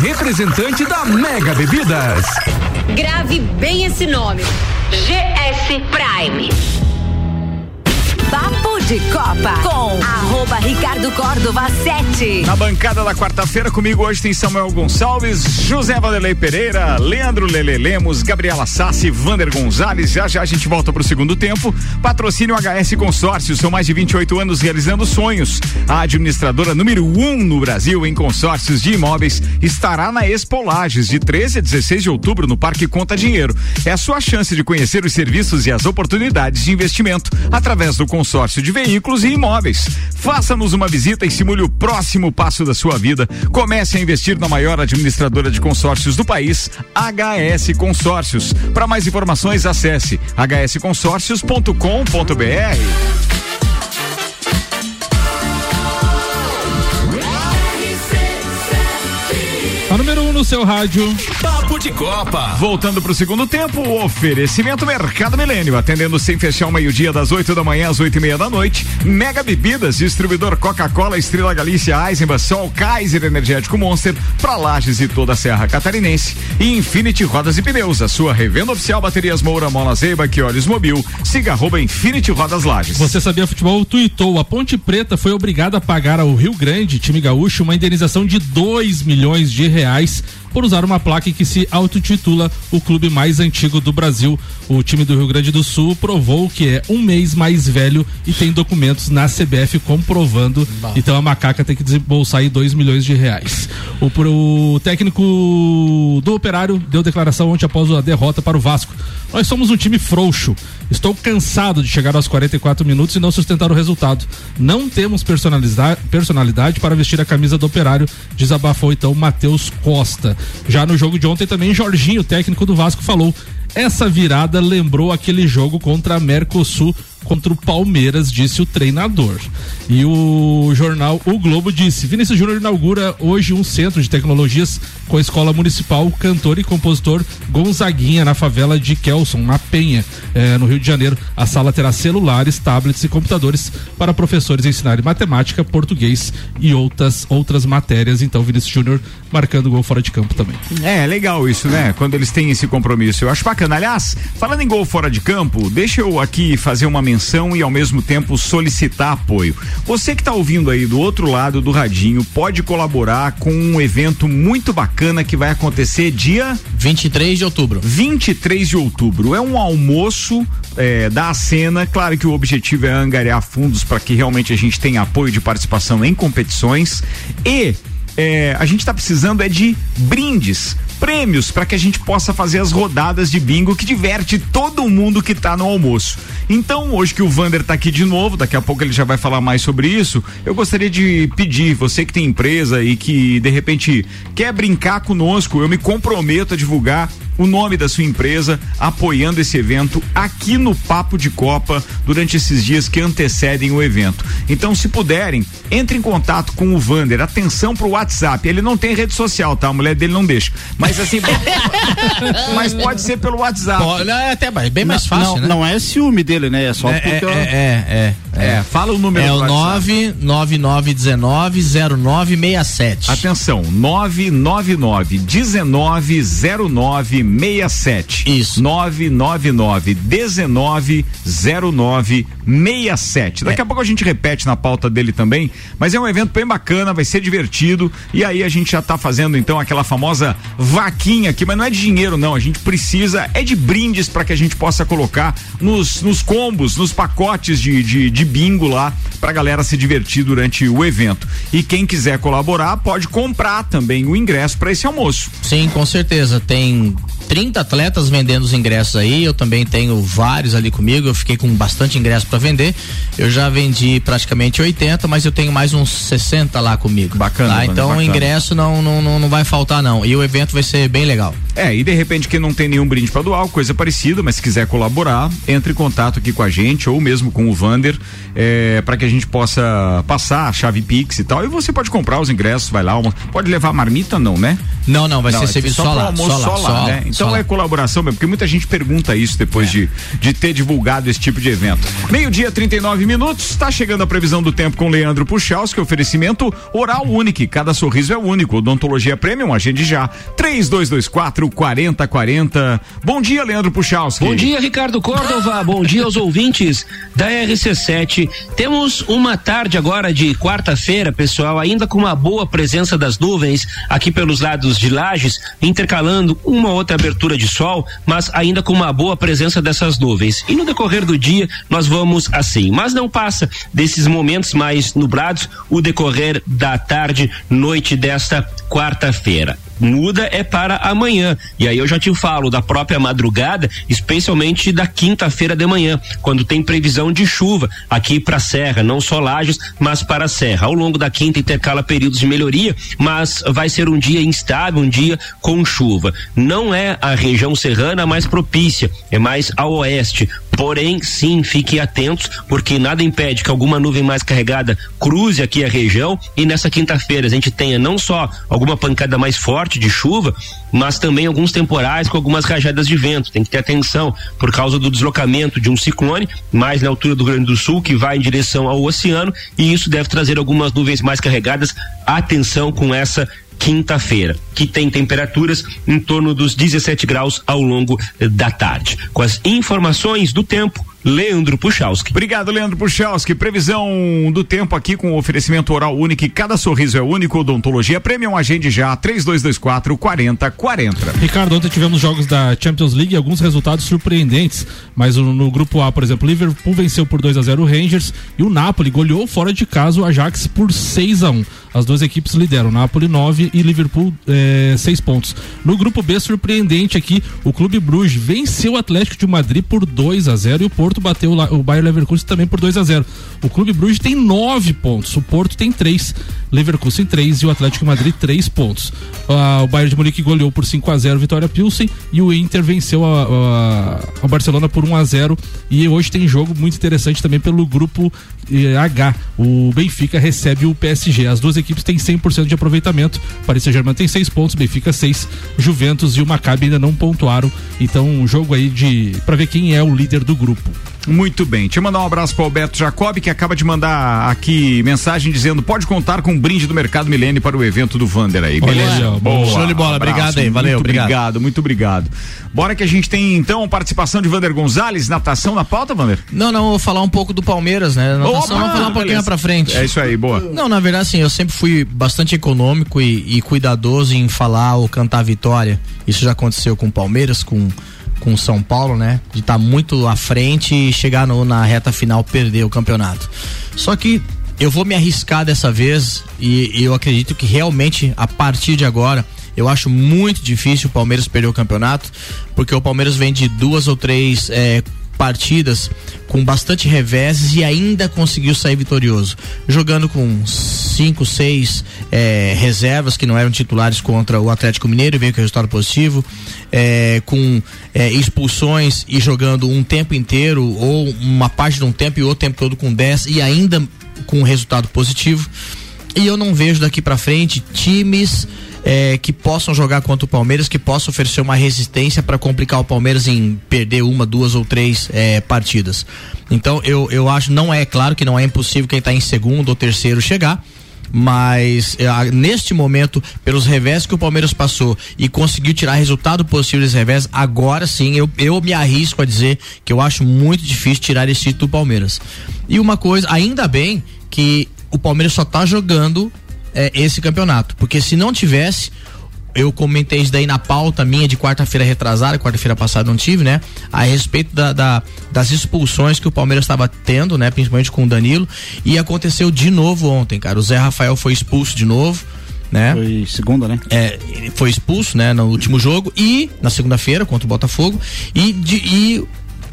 representante da Mega Bebidas. Grave bem esse nome. GS Prime. Papo de Copa com arroba Ricardo Córdova 7. Na bancada da quarta-feira comigo hoje tem Samuel Gonçalves, José Vanderlei Pereira, Leandro Lele Lemos, Gabriela Sassi, Vander Gonzalez. Já já a gente volta pro segundo tempo. Patrocínio HS Consórcios, são mais de 28 anos realizando sonhos. A administradora número um no Brasil em consórcios de imóveis estará na Expo Lages de 13 a 16 de outubro no Parque Conta Dinheiro. É a sua chance de conhecer os serviços e as oportunidades de investimento através do consórcio de veículos e imóveis. Faça-nos uma visita e simule o próximo passo da sua vida. Comece a investir na maior administradora de consórcios do país, HS Consórcios. Para mais informações, acesse hsconsórcios.com.br. A número 1 um no seu rádio. Papo de Copa. Voltando para o segundo tempo, o oferecimento Mercado Milênio, atendendo sem fechar o meio-dia das 8 da manhã às 8 e meia da noite. Mega Bebidas, distribuidor Coca-Cola, Estrela Galícia, Eisenbach, Sol, Kaiser Energético Monster, para Lages e toda a Serra Catarinense. E Infinity Rodas e Pneus, a sua revenda oficial Baterias Moura, Mola Zeiba, que olhos mobil. Siga arroba Infinity Rodas Lages. Você sabia futebol? Tuitou. A Ponte Preta foi obrigada a pagar ao Rio Grande, time gaúcho, uma indenização de 2 milhões de reais por usar uma placa que se autotitula o clube mais antigo do Brasil. O time do Rio Grande do Sul provou que é um mês mais velho e tem documentos na CBF comprovando. Bah. Então a macaca tem que desembolsar aí 2 milhões de reais. O, o técnico do Operário deu declaração ontem após a derrota para o Vasco. Nós somos um time frouxo. Estou cansado de chegar aos 44 minutos e não sustentar o resultado. Não temos personalidade, personalidade para vestir a camisa do operário, desabafou então Matheus Costa. Já no jogo de ontem também, Jorginho, técnico do Vasco, falou: essa virada lembrou aquele jogo contra a Mercosul contra o Palmeiras, disse o treinador. E o jornal O Globo disse: Vinícius Júnior inaugura hoje um centro de tecnologias com a Escola Municipal, cantor e compositor Gonzaguinha, na favela de Kelson, na Penha, eh, no Rio de Janeiro. A sala terá celulares, tablets e computadores para professores ensinarem matemática, português e outras, outras matérias. Então, Vinícius Júnior marcando gol fora de campo também. É, legal isso, né? Quando eles têm esse compromisso. Eu acho bacana. Aliás, falando em gol fora de campo, deixa eu aqui fazer uma e ao mesmo tempo solicitar apoio. Você que está ouvindo aí do outro lado do radinho pode colaborar com um evento muito bacana que vai acontecer dia 23 de outubro. 23 de outubro. É um almoço é, da cena. Claro que o objetivo é angariar fundos para que realmente a gente tenha apoio de participação em competições e é, a gente está precisando é de brindes, prêmios para que a gente possa fazer as rodadas de bingo que diverte todo mundo que está no almoço. Então, hoje que o Vander está aqui de novo, daqui a pouco ele já vai falar mais sobre isso, eu gostaria de pedir, você que tem empresa e que de repente quer brincar conosco, eu me comprometo a divulgar o nome da sua empresa apoiando esse evento aqui no Papo de Copa durante esses dias que antecedem o evento. Então, se puderem, entre em contato com o Vander. Atenção pro WhatsApp. Ele não tem rede social, tá? A mulher dele não deixa. Mas assim, mas pode ser pelo WhatsApp. Pode, é até bem mais fácil, não, né? Não é ciúme dele, né? É só é, porque. É, é, é, é, é. Fala o número É o 999190967. Atenção, 999190967. Isso. 999190967. Daqui a pouco a gente repete na pauta dele também, mas é um evento bem bacana, vai ser divertido. E aí a gente já tá fazendo então aquela famosa vaquinha aqui, mas não é de dinheiro não, a gente precisa é de brindes para que a gente possa colocar nos, nos combos, nos pacotes de, de, de bingo lá pra galera se divertir durante o evento. E quem quiser colaborar pode comprar também o ingresso para esse almoço. Sim, com certeza. Tem 30 atletas vendendo os ingressos aí, eu também tenho vários ali comigo, eu fiquei com bastante ingresso para vender. Eu já vendi praticamente 80, mas eu tenho mais uns 60 lá comigo. Bacana. Tá? Então bacana. o ingresso não, não, não, não vai faltar não. E o evento vai ser bem legal. É, e de repente quem não tem nenhum brinde para doar, coisa parecida, mas se quiser colaborar, entre em contato aqui com a gente ou mesmo com o Vander, é, para que a gente possa passar a chave Pix e tal. E você pode comprar os ingressos, vai lá, uma, pode levar marmita não, né? Não, não, vai Não, ser é serviço só só, lá, almoço só lá, só lá, só né? lá, Então é colaboração mesmo, porque muita gente pergunta isso depois de, de ter divulgado esse tipo de evento. Meio-dia, 39 minutos, está chegando a previsão do tempo com Leandro Puchalski, oferecimento Oral Unique, cada sorriso é único, odontologia premium, agende já, 3224 4040. Bom dia, Leandro Puchalski. Bom dia, Ricardo Córdova. Bom dia aos ouvintes da RC7. Temos uma tarde agora de quarta-feira, pessoal, ainda com uma boa presença das nuvens aqui pelos lados de Lages, intercalando uma outra abertura de sol, mas ainda com uma boa presença dessas nuvens. E no decorrer do dia, nós vamos assim. Mas não passa desses momentos mais nublados o decorrer da tarde, noite desta quarta-feira. Muda é para amanhã. E aí eu já te falo da própria madrugada, especialmente da quinta-feira de manhã, quando tem previsão de chuva aqui para a Serra, não só Lages, mas para a Serra. Ao longo da quinta intercala períodos de melhoria, mas vai ser um dia instável, um dia com chuva. Não é a região serrana mais propícia, é mais ao oeste. Porém, sim, fiquem atentos, porque nada impede que alguma nuvem mais carregada cruze aqui a região e nessa quinta-feira a gente tenha não só alguma pancada mais forte de chuva, mas também alguns temporais com algumas rajadas de vento. Tem que ter atenção por causa do deslocamento de um ciclone mais na altura do Rio Grande do Sul que vai em direção ao oceano e isso deve trazer algumas nuvens mais carregadas. Atenção com essa quinta-feira, que tem temperaturas em torno dos 17 graus ao longo da tarde. Com as informações do tempo, Leandro Puchalski. Obrigado, Leandro Puchalski. Previsão do tempo aqui com oferecimento oral único. Cada sorriso é único. Odontologia Premium. Agende já. 3224 4040. Ricardo, ontem tivemos jogos da Champions League e alguns resultados surpreendentes. Mas no, no grupo A, por exemplo, Liverpool venceu por 2 a 0 o Rangers e o Napoli goleou fora de casa o Ajax por 6 a 1 As duas equipes lideram, Napoli 9 e Liverpool 6 pontos. No grupo B, surpreendente aqui, o Clube Bruges venceu o Atlético de Madrid por 2 a 0 e o Porto bateu o Bayer Leverkusen também por 2 a 0 O Clube Bruges tem 9 pontos, o Porto tem 3, Leverkusen 3 e o Atlético de Madrid 3 pontos. Ah, o Bayern de Munique goleou por 5 a 0 Vitória Pilsen e o Inter venceu a, a, a Barcelona por 1 a 0 e hoje tem jogo muito interessante também pelo grupo eh, H. O Benfica recebe o PSG. As duas equipes têm 100% de aproveitamento. Paris Saint-Germain tem 6 pontos, Benfica 6, Juventus e o Maccabi ainda não pontuaram. Então, um jogo aí de para ver quem é o líder do grupo. Muito bem. Deixa eu mandar um abraço para o Alberto Jacob, que acaba de mandar aqui mensagem dizendo: pode contar com um brinde do Mercado Milênio para o evento do Vander aí. Beleza? Boa. Show de bola. Abraço. Obrigado aí. Valeu. Muito obrigado. obrigado, muito obrigado. Bora que a gente tem então participação de Vander Gonzalez, natação na pauta, Vander? Não, não, vou falar um pouco do Palmeiras, né? Natação, Opa, vamos falar um pouquinho pra frente. É isso aí, boa. Não, na verdade, assim, eu sempre fui bastante econômico e, e cuidadoso em falar ou cantar vitória. Isso já aconteceu com o Palmeiras, com com São Paulo, né? De estar muito à frente e chegar no- na reta final perder o campeonato. Só que eu vou me arriscar dessa vez e, e eu acredito que realmente a partir de agora eu acho muito difícil o Palmeiras perder o campeonato, porque o Palmeiras vem de duas ou três eh, partidas com bastante reveses e ainda conseguiu sair vitorioso, jogando com cinco, seis eh, reservas que não eram titulares contra o Atlético Mineiro, veio com resultado positivo, eh, com eh, expulsões e jogando um tempo inteiro ou uma parte de um tempo e outro tempo todo com 10 e ainda com resultado positivo. E eu não vejo daqui pra frente times eh, que possam jogar contra o Palmeiras, que possam oferecer uma resistência para complicar o Palmeiras em perder uma, duas ou três eh, partidas. Então eu, eu acho, não é claro que não é impossível quem tá em segundo ou terceiro chegar. Mas a- neste momento, pelos revés que o Palmeiras passou e conseguiu tirar resultado positivo desse revés, agora sim eu, eu me arrisco a dizer que eu acho muito difícil tirar esse título do Palmeiras. E uma coisa, ainda bem que o Palmeiras só tá jogando eh, esse campeonato, porque se não tivesse, eu comentei isso daí na pauta minha de quarta-feira retrasada, quarta-feira passada não tive, né? A respeito da, da- das expulsões que o Palmeiras estava tendo, né? Principalmente com o Danilo. E aconteceu de novo ontem, cara. O Zé Rafael foi expulso de novo. Né? Foi segunda, né? É, ele foi expulso, né, no último jogo e na segunda-feira contra o Botafogo e, de- e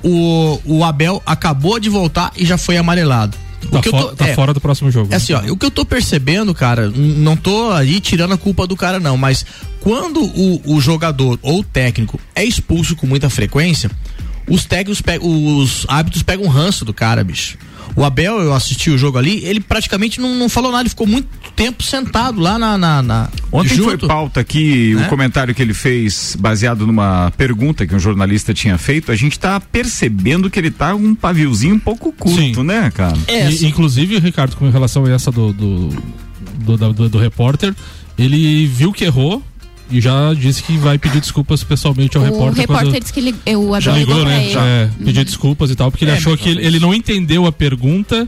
o, o Abel acabou de voltar e já foi amarelado. Tá, O que eu fo- tô- tá é, fora do próximo jogo. é assim, ó, o que eu tô percebendo, cara, não tô aí tirando a culpa do cara, não, mas quando o, o jogador ou o técnico é expulso com muita frequência, os técnicos, os hábitos pegam ranço do cara, bicho. O Abel, eu assisti o jogo ali, ele praticamente não, não falou nada, ele ficou muito tempo sentado lá na. na, na Ontem foi junto. pauta aqui Né? o comentário que ele fez baseado numa pergunta que um jornalista tinha feito. A gente tá percebendo que ele tá um paviozinho um pouco curto, né, cara? E, inclusive, Ricardo, com relação a essa do do, do, da- do- do repórter, ele viu que errou e já disse que vai pedir desculpas pessoalmente ao O repórter. repórter quando- disse que ele, eu, o já ligou, né? ele. Já, é, pedir desculpas e tal, porque ele É, achou mas que ele, ele não entendeu a pergunta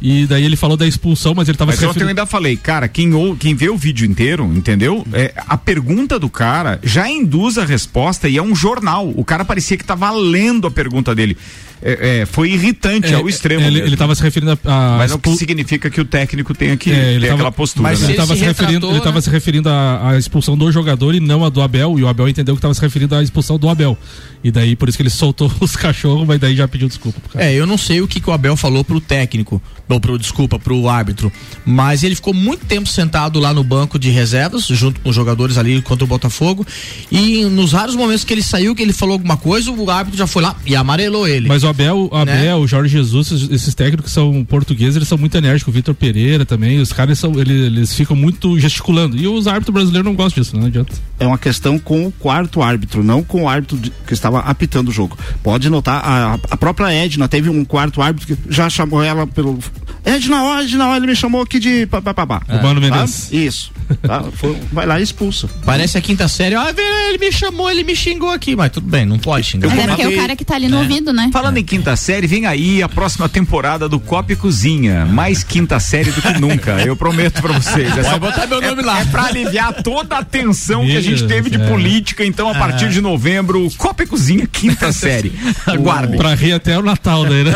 e daí ele falou da expulsão, mas ele tava Mas ontem eu ainda falei, cara, quem, ou, quem vê o vídeo inteiro, entendeu? É, a pergunta do cara já induz a resposta e é um jornal. O cara parecia que tava lendo a pergunta dele. É, é, foi irritante É, ao extremo. Ele, mesmo. ele tava se referindo a. a Mas não expu- significa que o técnico tenha que É, ele ter tava- aquela postura. Mas né? ele estava se, referindo, ele tava se referindo à, à expulsão do jogador e não a do Abel. E o Abel entendeu que estava se referindo à expulsão do Abel. E daí, por isso que ele soltou os cachorros, mas daí já pediu desculpa. pro cara. É, eu não sei o que, que o Abel falou pro técnico, ou pro, desculpa, pro árbitro, mas ele ficou muito tempo sentado lá no banco de reservas, junto com os jogadores ali contra o Botafogo, e nos raros momentos que ele saiu, que ele falou alguma coisa, o árbitro já foi lá e amarelou ele. Mas o Abel, o Né? Abel, o Jorge Jesus, esses, técnicos que são portugueses, eles são muito enérgicos. O Vitor Pereira também, os caras são, eles, eles ficam muito gesticulando. E os árbitros brasileiros não gostam disso, não adianta. É uma questão com o quarto árbitro, não com o árbitro de- que estava apitando o jogo. Pode notar, a, a própria Edna teve um quarto árbitro que já chamou ela pelo. Edna, ó, Edna, ó, ele me chamou aqui de papapá. O Mano Menezes. Isso. Tá? Foi- vai lá e expulsa. Parece a quinta série, ah, ele me chamou, ele me xingou aqui, mas tudo bem, não pode xingar. Mas é porque é o cara que tá ali no ouvido, né? Falando em quinta série, vem aí a próxima temporada do Copa e Cozinha. Mais quinta série do que nunca. Eu prometo pra vocês. É Pode botar meu nome é, lá. É pra aliviar toda a tensão que a gente teve de é. política. Então, a partir de novembro, Copa e Cozinha, quinta série. Aguardem. Pra rir até o Natal daí, né?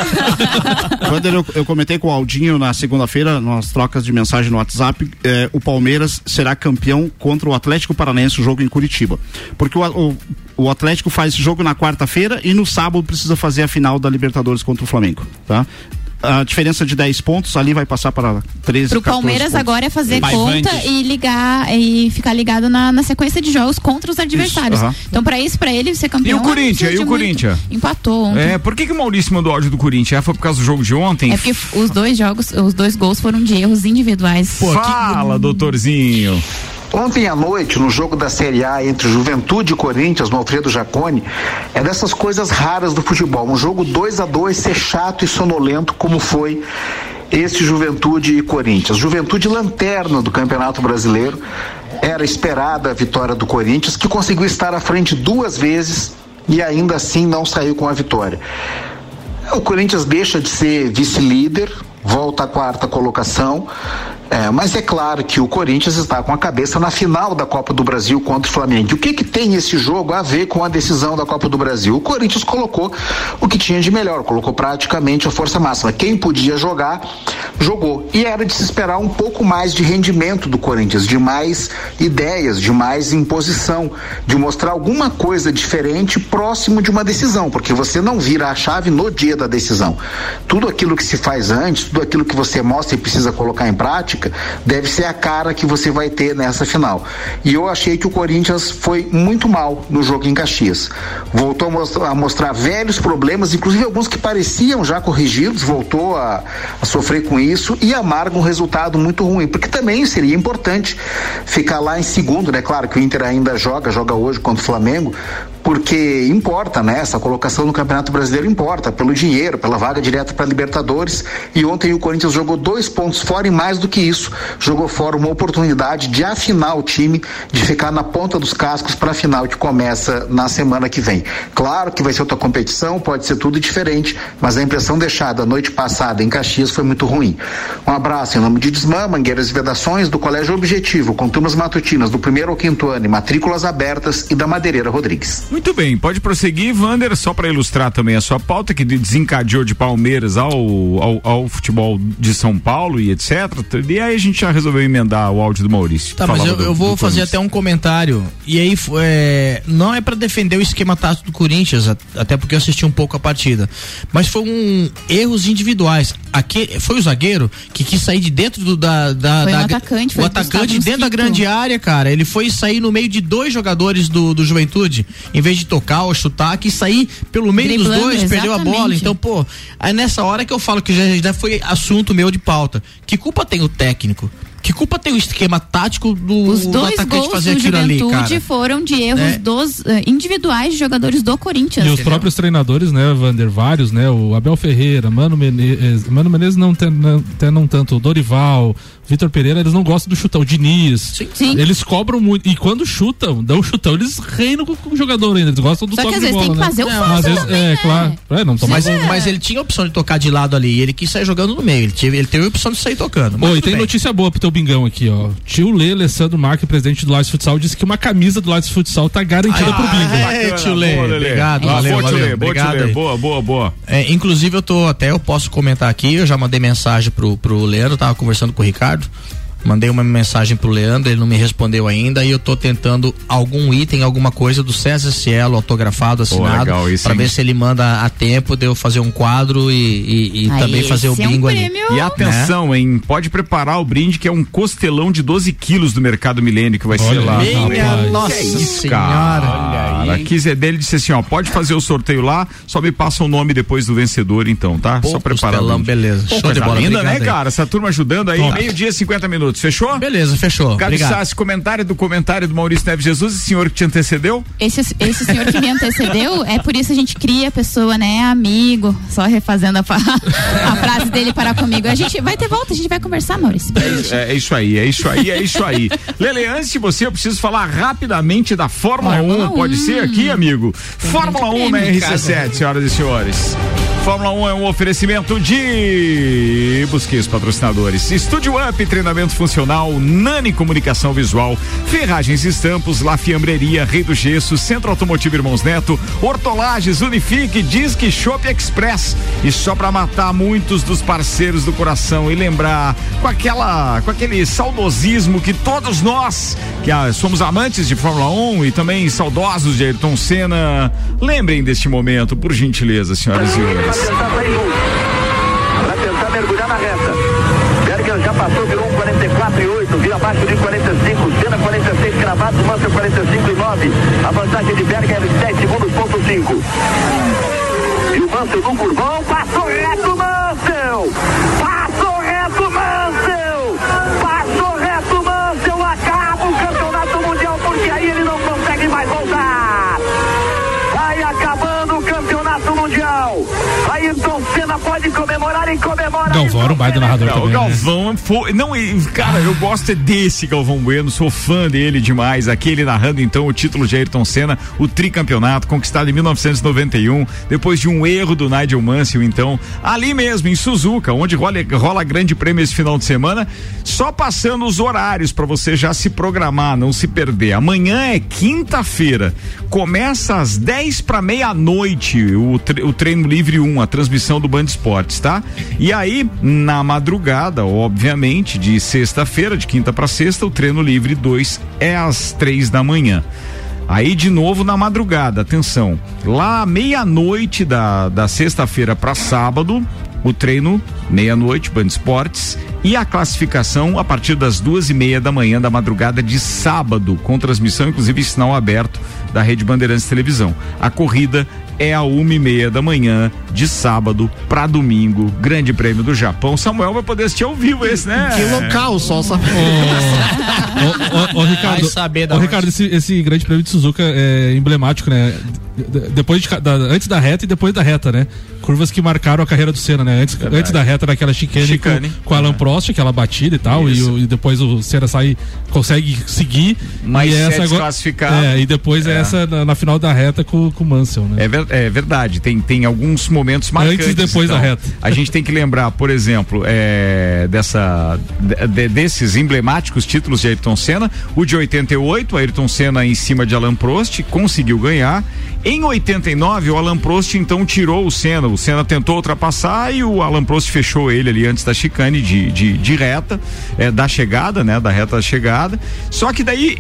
Quando eu, eu comentei com o Aldinho na segunda-feira, nas trocas de mensagem no WhatsApp, eh, o Palmeiras será campeão contra o Atlético Paranaense, o jogo em Curitiba. Porque o, o, o Atlético faz esse jogo na quarta-feira e no sábado precisa fazer a final da Libertadores contra o Flamengo, tá? A diferença de 10 pontos ali vai passar para 13 Pro 14 Palmeiras pontos. agora é fazer Vai, conta Vandes. e ligar e ficar ligado na, na sequência de jogos contra os adversários. aham. Então, pra isso, pra ele ser E campeão. o Corinthians? E o. Corinthians? Empatou ontem. É, por que, que o Maurício mandou áudio do Corinthians? Ah, foi por causa do jogo de ontem? É porque os dois jogos, os dois gols foram de erros individuais. Fala, doutorzinho. Ontem à noite, no jogo da Série A entre Juventude e Corinthians, no Alfredo Jaconi, é dessas coisas raras do futebol. Um jogo 2 a 2 ser chato e sonolento, como foi esse Juventude e Corinthians. Juventude lanterna do Campeonato Brasileiro. Era esperada a vitória do Corinthians, que conseguiu estar à frente duas vezes e ainda assim não saiu com a vitória. O Corinthians deixa de ser vice-líder, volta à quarta colocação. É, mas é claro que o Corinthians está com a cabeça na final da Copa do Brasil contra o Flamengo. O que, que tem esse jogo a ver com a decisão da Copa do Brasil? O Corinthians colocou o que tinha de melhor, colocou praticamente a força máxima. Quem podia jogar, jogou. E era de se esperar um pouco mais de rendimento do Corinthians, de mais ideias, de mais imposição, de mostrar alguma coisa diferente próximo de uma decisão, porque você não vira a chave no dia da decisão. Tudo aquilo que se faz antes, tudo aquilo que você mostra e precisa colocar em prática, deve ser a cara que você vai ter nessa final. E eu achei que o Corinthians foi muito mal no jogo em Caxias. Voltou a mostrar, a mostrar velhos problemas, inclusive alguns que pareciam já corrigidos, voltou a, a sofrer com isso e amarga um resultado muito ruim, porque também seria importante ficar lá em segundo, né? Claro que o Inter ainda joga, joga hoje contra o Flamengo, porque importa, né? Essa colocação no Campeonato Brasileiro importa, pelo dinheiro, pela vaga direta para Libertadores. E ontem o Corinthians jogou dois pontos fora e mais do que isso, jogou fora uma oportunidade de afinar o time, de ficar na ponta dos cascos para a final que começa na semana que vem. Claro que vai ser outra competição, pode ser tudo diferente, mas a impressão deixada a noite passada em Caxias foi muito ruim. Um abraço em nome de Desmã, Mangueiras e Vedações, do Colégio Objetivo, com turmas matutinas do primeiro ao quinto ano, matrículas abertas e da Madeireira Rodrigues. Muito bem, pode prosseguir, Vander, só para ilustrar também a sua pauta, que de- desencadeou de Palmeiras ao, ao, ao futebol de São Paulo e etc. E aí a gente já resolveu emendar o áudio do Maurício. Tá, mas eu, do- eu vou fazer até um comentário. E aí, é, não é pra defender o esquema tático do Corinthians, a- até porque eu assisti um pouco a partida. Mas foi um erros individuais. Aqui, foi o zagueiro que quis sair de dentro do, da. da, Foi da um atacante, o foi atacante Gustavo dentro da grande área, cara. Ele foi sair no meio de dois jogadores do, do Juventude. Em vez de tocar ou chutar, quis sair pelo meio dos Driblando, dois, perdeu a bola. exatamente. Então, pô, é nessa hora que eu falo que já, já foi assunto meu de pauta. Que culpa tem o técnico? Que culpa tem o esquema tático do, Os do dois atacante gols fazer do aquilo ali, cara? foram de erros É. dos eh, individuais de jogadores do Corinthians. E os próprios treinadores, né, Vander, vários, né, o Abel Ferreira, Mano Menezes, Mano Menezes não tem, não, tem não tanto, o Dorival, Vitor Pereira, eles não gostam do chutão, o Diniz. Sim. Eles cobram muito, e quando chutam, dão chutão, eles reinam com, com o jogador ainda, eles gostam do Só que toque às de vezes bola, tem que né? fazer o Não, fácil às vezes, também, É, né? claro. É, não toma Mas, mas ele tinha a opção de tocar de lado ali, ele quis sair jogando no meio, ele teve, ele teve a opção de sair tocando. Oi, tudo tem bem. notícia boa pro teu Bingão aqui, ó. Tio Lê, Alessandro Marque, presidente do Lages Futsal, disse que uma camisa do Lages Futsal tá garantida pro Bingo. É, tio Lê, obrigado, Ah, valeu, boa, tio valeu, boa, tio obrigado Lê, boa, boa, boa. É, inclusive eu tô até, eu posso comentar aqui, eu já mandei mensagem pro, pro Leandro, tava conversando com o Ricardo, mercado. Mandei uma mensagem pro Leandro, ele não me respondeu ainda e eu tô tentando algum item, alguma coisa do César Cielo autografado, assinado, pra hein? ver se ele manda a tempo de eu fazer um quadro e, e- e Aí, também fazer o esse é um bingo ali. E atenção, hein? Pode preparar o brinde que é um costelão de 12 quilos do Mercado Milênio que vai ser Olha, lá. Minha nossa que é isso, senhora. cara. Aqui Zé dele disse assim, ó, pode fazer o sorteio lá, só me passa o nome depois do vencedor, então, tá? Pô, só preparar. o costelão, beleza. Pô, Show de bola, linda, né, aí. cara? Essa turma ajudando aí, meio-dia, 50 minutos, fechou? Beleza, fechou. Gabi Obrigado. Sassi, comentário do comentário do Maurício Neves Jesus, e senhor que te antecedeu? Esse, esse senhor que me antecedeu, é por isso a gente cria a pessoa, né? Amigo. Só refazendo a, a frase dele para comigo. A gente vai ter volta, a gente vai conversar, Maurício. É, é isso aí, é isso aí, é isso aí. Lele, antes de você, eu preciso falar rapidamente da Fórmula, Fórmula 1. Pode 1. ser aqui, amigo? Fórmula 1 na prêmio. RC7, senhoras e senhores. Fórmula 1 é um oferecimento de. Busquei os patrocinadores. Estúdio Up, treinamento funcional, Nani Comunicação Visual, Ferragens e Estampos, La Fiambreria, Rei do Gesso, Centro Automotivo Irmãos Neto, Hortolages, Unifique, Disque Shop Express. E só pra matar muitos dos parceiros do coração e lembrar com aquela, com aquele saudosismo que todos nós, que ah, somos amantes de Fórmula 1 e também saudosos de Ayrton Senna, lembrem deste momento, por gentileza, senhoras e senhores. Vai tentar mergulhar na reta. Berger já passou, virou um 44 e 8, vira abaixo de 45, Senna 46 cravado, Mansell 45 e 9. A vantagem de Berger é de 10 segundos, ponto 5. E o Mansell no curvão, passou reto, Mansell! Passou reto, Mansell! Passou reto, Mansell! Acaba o campeonato mundial, porque aí ele não consegue mais voltar! Vai acabando o campeonato mundial. Ayrton Senna pode comemorar e comemora. Galvão era um baita narrador Não, o também. né? Galvão foi. Não, cara, eu gosto é desse Galvão Bueno, sou fã dele demais. Aquele narrando então o título de Ayrton Senna, o tricampeonato conquistado em 1991, depois de um erro do Nigel Mansell, então, ali mesmo, em Suzuka, onde rola, rola grande prêmio esse final de semana, só passando os horários para você já se programar, não se perder. Amanhã é quinta-feira, começa às 10 para meia-noite o, tre- o treino livre 1, a transmissão do Band Esportes, tá? E aí, na madrugada, obviamente, de sexta-feira, de quinta para sexta, o treino livre 2 é às três da manhã. Aí de novo na madrugada, atenção. Lá meia-noite da, da sexta-feira para sábado, o treino, meia-noite, Band Esportes, e a classificação a partir das duas e meia da manhã da madrugada de sábado, com transmissão, inclusive sinal aberto da Rede Bandeirantes Televisão. A corrida é a uma e meia da manhã de sábado para domingo, Grande Prêmio do Japão. Samuel vai poder assistir ao vivo esse, né? Que local só, sabe? Ô, ô, ô, Ricardo, Vai saber da ô. Ricardo esse, esse grande prêmio de Suzuka é emblemático, né? De- de- Depois de, da- antes da reta e depois da reta, né? Curvas que marcaram a carreira do Senna, né? Antes, antes da reta naquela chicane, Chicane. com, com Alan Prost, aquela batida e tal, e, o- e depois o Senna sai, consegue seguir. Mas e é essa agora, desclassificado. É, e depois é, É. essa na, na final da reta com, com o Mansell, né? É, ver- é verdade, tem, tem alguns momentos marcantes. Antes e depois da então. reta. A gente tem que lembrar, por exemplo, é, dessa, de- de- desses emblemáticos títulos de Ayrton Senna, o de 88, Ayrton Senna em cima de Alan Prost, conseguiu ganhar. Em 89, o Alan Prost então tirou o Senna. O Senna tentou ultrapassar e o Alan Prost fechou ele ali antes da chicane de, de, de reta, é, da chegada, né? Da reta da chegada. Só que daí,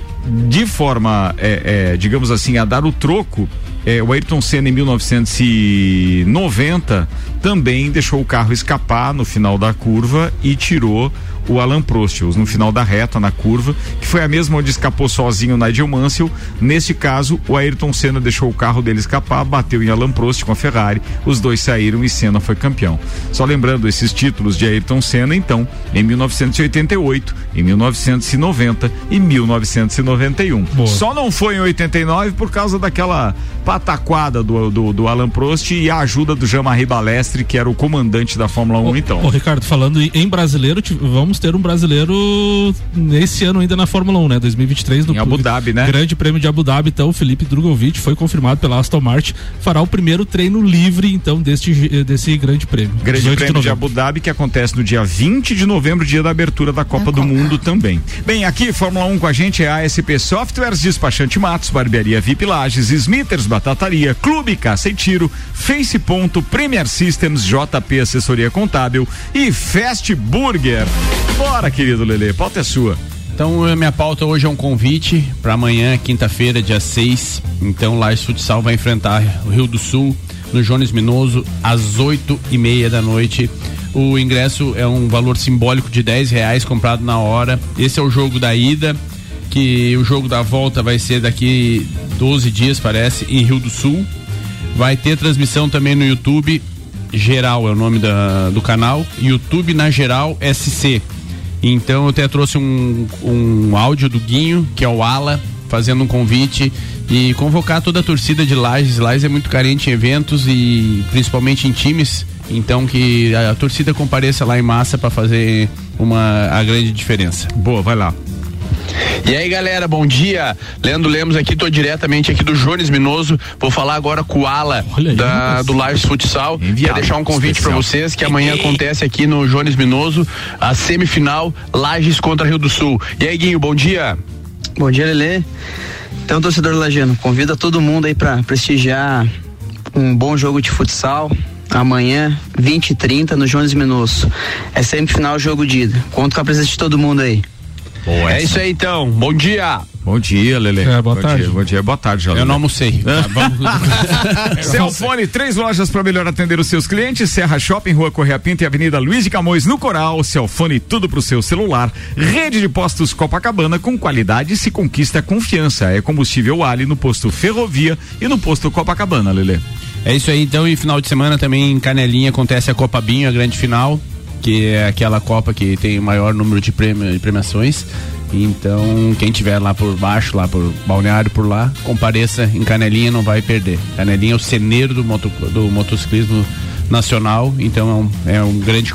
de forma, é, é, digamos assim, a dar o troco, é, o Ayrton Senna em 1990 também deixou o carro escapar no final da curva e tirou o Alan Prost no final da reta na curva, que foi a mesma onde escapou sozinho o Nigel Mansell. Nesse caso, o Ayrton Senna deixou o carro dele escapar, bateu em Alan Prost com a Ferrari, os dois saíram e Senna foi campeão. Só lembrando esses títulos de Ayrton Senna, então, em 1988, em 1990 e 1991. Só não foi em 89 por causa daquela pataquada do, do, do Alan Prost e a ajuda do Jean-Marie Balestre, que era o comandante da Fórmula 1 então. Ô, Ricardo, falando em- brasileiro, vamos vamos ter um brasileiro nesse ano ainda na Fórmula 1, né? 2023 no Em Abu Dhabi, né? Grande Prêmio de Abu Dhabi. Então, o Felipe Drogovic foi confirmado pela Aston Martin, fará o primeiro treino livre, então, deste, desse grande prêmio. Grande 18 Prêmio de, novembro. Abu Dhabi que acontece no dia 20 de novembro, dia da abertura da Copa do Mundo também. Bem, aqui Fórmula 1 com a gente é a ASP Softwares, Despachante Matos, Barbearia VIP Lages, Smithers Batataria, Clube Caça e Tiro, Face Ponto, Premier Systems, JP Assessoria Contábil e Fast Burger. Bora, querido Lele, pauta é sua. Então, minha pauta hoje é um convite para amanhã, quinta-feira, dia 6. Então, Lages Futsal vai enfrentar o Rio do Sul no Jones Minoso às oito e meia da noite. O ingresso é um valor simbólico de 10 reais comprado na hora. Esse é o jogo da ida, que o jogo da volta vai ser daqui 12 dias, parece, em Rio do Sul. Vai ter transmissão também no YouTube. Geral é o nome da, do canal. YouTube na Geral SC. Então eu até trouxe um, um áudio do Guinho, que é o Ala, fazendo um convite e convocar toda a torcida de Lages. Lages é muito carente em eventos e principalmente em times. Então que a, torcida compareça lá em massa para fazer uma a grande diferença. Boa, vai lá. E aí, galera, bom dia. Leandro Lemos aqui, tô diretamente aqui do Jones Minoso. Vou falar agora com o Ala da, do Lages Futsal. Quer deixar um convite para vocês que amanhã acontece aqui no Jones Minoso a semifinal Lages contra Rio do Sul. E aí, Guinho, bom dia. Bom dia, Lelê. Então, torcedor lajano, convida todo mundo aí para prestigiar um bom jogo de futsal. Amanhã, 20 e 30 no Jones Minoso. É semifinal jogo de ida. Conto com a presença de todo mundo aí. É isso aí então. Bom dia. Bom dia, Lele. É, boa bom tarde. Dia, bom dia, boa tarde, já. Eu não almocei. Celfone, três lojas para melhor atender os seus clientes: Serra Shopping, Rua Correia Pinta e Avenida Luiz de Camões, no Coral. Celfone, tudo pro seu celular. Rede de postos Copacabana, com qualidade se conquista confiança. É combustível Ali no posto Ferrovia e no posto Copacabana, Lele. É isso aí, então, e final de semana também em Canelinha acontece a Copa Binho, a grande final, que é aquela Copa que tem o maior número de, premiações. Então, quem tiver lá por baixo, lá por Balneário, por lá, compareça em Canelinha, não vai perder. Canelinha é o ceneiro do, moto, do motociclismo nacional, então é um, é um grande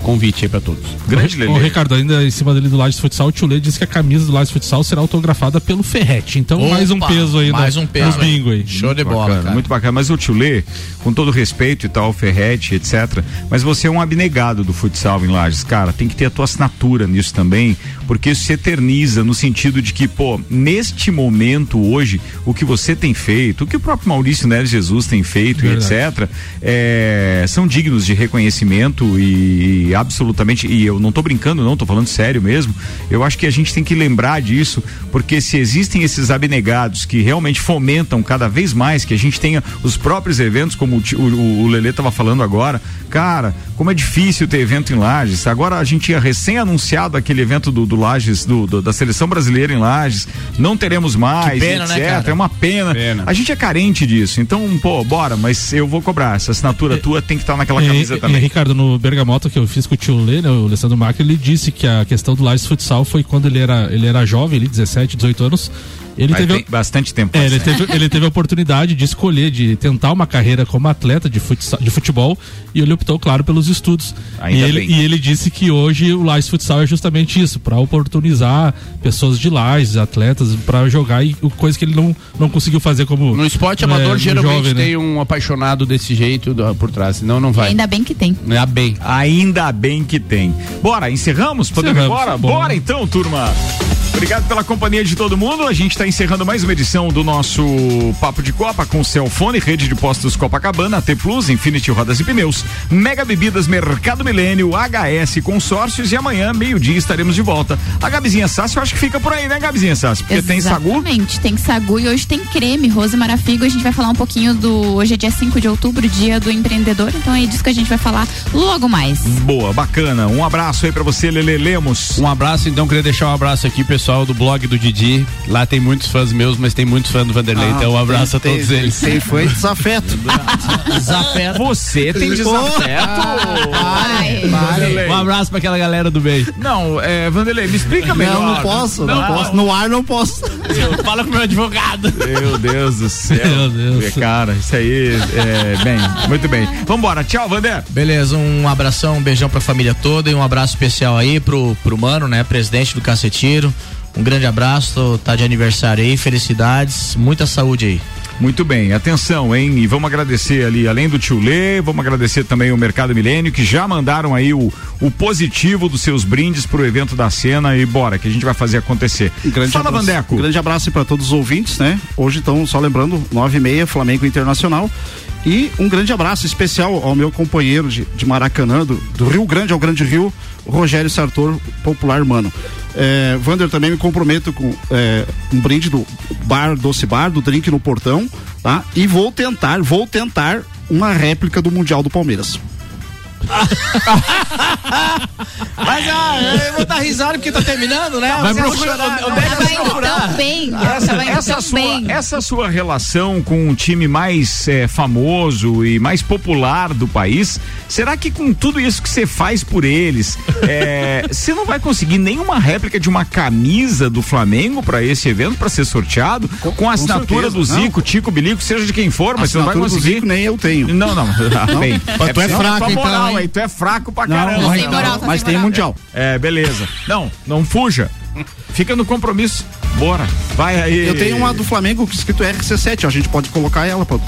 convite aí para todos. Grande Ô, Ricardo, ainda em cima dele do Lages Futsal, o Tio Lê disse que a camisa do Lages Futsal será autografada pelo Ferrete. Então, Opa, mais um peso aí mais no, um peso no bingo aí. Show de Muito bola, bacana, cara. Muito bacana. Mas o Tio Lê, com todo respeito e tal, Ferrete, etc. Mas você é um abnegado do futsal em Lages. Cara, tem que ter a tua assinatura nisso também, porque isso se eterniza no sentido de que, pô, neste momento hoje, o que você tem feito, o que o próprio Maurício Neves Jesus tem feito, e etc., é, são dignos de reconhecimento e, e absolutamente, e eu não tô brincando, não, tô falando sério mesmo. Eu acho que a gente tem que lembrar disso, porque se existem esses abnegados que realmente fomentam cada vez mais que a gente tenha os próprios eventos, como o, o, o Lelê tava falando agora, cara, como é difícil ter evento em Lages. Agora a gente tinha recém anunciado aquele evento do, do Lages, do, do- da seleção brasileira em Lages, não teremos mais, pena, etc. né? É uma pena. Pena. A gente é carente disso, então, pô, bora, mas eu vou cobrar. Essa assinatura tua tem que estar naquela E- camisa e, também. Ricardo, no Bergamota que eu fiz com o tio Lê, né, o Alessandro Macri, ele disse que a questão do Lages Futsal foi quando ele era, ele era jovem, ele 17, 18 anos. Ele Mas teve, tem bastante tempo. é, ele, teve, ele teve a oportunidade de escolher, de tentar uma carreira como atleta de, futsal, de futebol e ele optou, claro, pelos estudos. Ainda e, ele, bem. e ele disse que hoje o Lages Futsal é justamente isso, para oportunizar pessoas de Lages, atletas, para jogar e o- coisa que ele não, não conseguiu fazer como. No esporte é, amador, no geralmente jovem, né? tem um apaixonado desse jeito por trás, senão não vai. Ainda bem que tem. Ainda bem. Ainda bem que tem. Bora, encerramos? Podemos ir Encerramos, embora? bom. Bora então, turma. Obrigado pela companhia de todo mundo. A gente está encerrando mais uma edição do nosso Papo de Copa com Celfone, Rede de Postos Copacabana, AT Plus, Infinity Rodas e Pneus, Mega Bebidas, Mercado Milênio, HS Consórcios e amanhã, meio-dia, estaremos de volta. A Gabizinha Sassi, eu acho que fica por aí, né, Gabizinha Sassi? Porque tem Sagu. Exatamente, tem sagu e hoje tem creme, Rose Marafigo. A gente vai falar um pouquinho do. Hoje é dia 5 de outubro, dia do empreendedor. Então é disso que a gente vai falar logo mais. Boa, bacana. Um abraço aí pra você, Lele Lemos. Um abraço, então, queria deixar um abraço aqui, pessoal do blog do Didi. Lá tem muito muitos fãs meus, mas tem muitos fãs do Vanderlei, Ah, então um abraço tem- a todos tem- eles. tem foi desafeto. Desafeto. Você tem desafeto? Vanderlei. Um abraço pra aquela galera do bem. Não, é, Vanderlei, me explica melhor. Não, não posso, não, posso. No ar não posso. Fala com o meu advogado. Meu Deus do céu. Meu Deus. Cara, isso aí é bem, muito bem. Vambora, tchau, Vander. Beleza, um abração, um beijão pra família toda e um abraço especial aí pro, pro Mano, né? Presidente do Cacetiro. Um grande abraço, tá de aniversário aí, felicidades, muita saúde aí. Muito bem, atenção, hein? E vamos agradecer ali, além do tio Lê, vamos agradecer também o Mercado Milênio, que já mandaram aí o, o positivo dos seus brindes pro evento da cena e bora, que a gente vai fazer acontecer. Um grande Fala, abraço, Vandeco. Um grande abraço para todos os ouvintes, né? Hoje então, só lembrando, nove e meia, Flamengo Internacional. E um grande abraço especial ao meu companheiro de, de Maracanã, do, do Rio Grande ao Grande Rio, Rogério Sartor, popular mano. É, Vander, também me comprometo com é, um brinde do Bar Doce Bar, do Drink no Portão, tá? E vou tentar, vou tentar uma réplica do Mundial do Palmeiras. Mas ah, eu vou dar risada porque tá terminando, né? Vai Vou procurar, chorar. onde é que Vai procurar? Tão bem. Essa, sua, bem. essa sua relação com o time mais eh, famoso e mais popular do país, será que com tudo isso que você faz por eles, eh, você não vai conseguir nenhuma réplica de uma camisa do Flamengo para esse evento, para ser sorteado? Com, a assinatura certeza, do não. Zico, Tico Bilico, seja de quem for, mas você não vai conseguir. Zico nem eu tenho. Não, não. Ah, bem. Mas tu é preciso fraco, então, hein? aí, tu é fraco pra Não, caramba. mas, moral, tá mas tem moral. Mundial. É, beleza. Não, não fuja. Fica no compromisso. Bora. Vai aí. Eu tenho uma do Flamengo escrito RC7, ó, a gente pode colocar ela pra.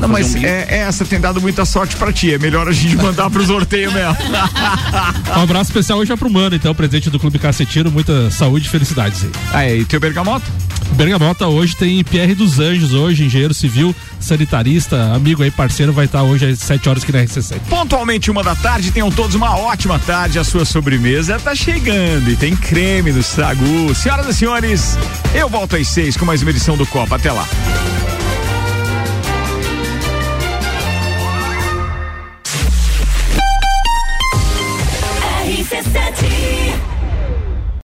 Não, mas um é, é essa tem dado muita sorte pra ti. É melhor a gente mandar pro sorteio mesmo. Um abraço especial hoje é pro Mano, então, presidente do Clube Cacetiro. Muita saúde e felicidades aí. Aí, e teu bergamota? Bergamota hoje tem Pierre dos Anjos, hoje, engenheiro civil, sanitarista, amigo aí, parceiro, vai estar hoje às 7 horas aqui na RC7. Pontualmente uma da tarde, tenham todos uma ótima tarde. A sua sobremesa tá chegando e tem creme no sagu. Senhoras e senhores, eu volto às seis com mais uma edição do Copa. Até lá. RC7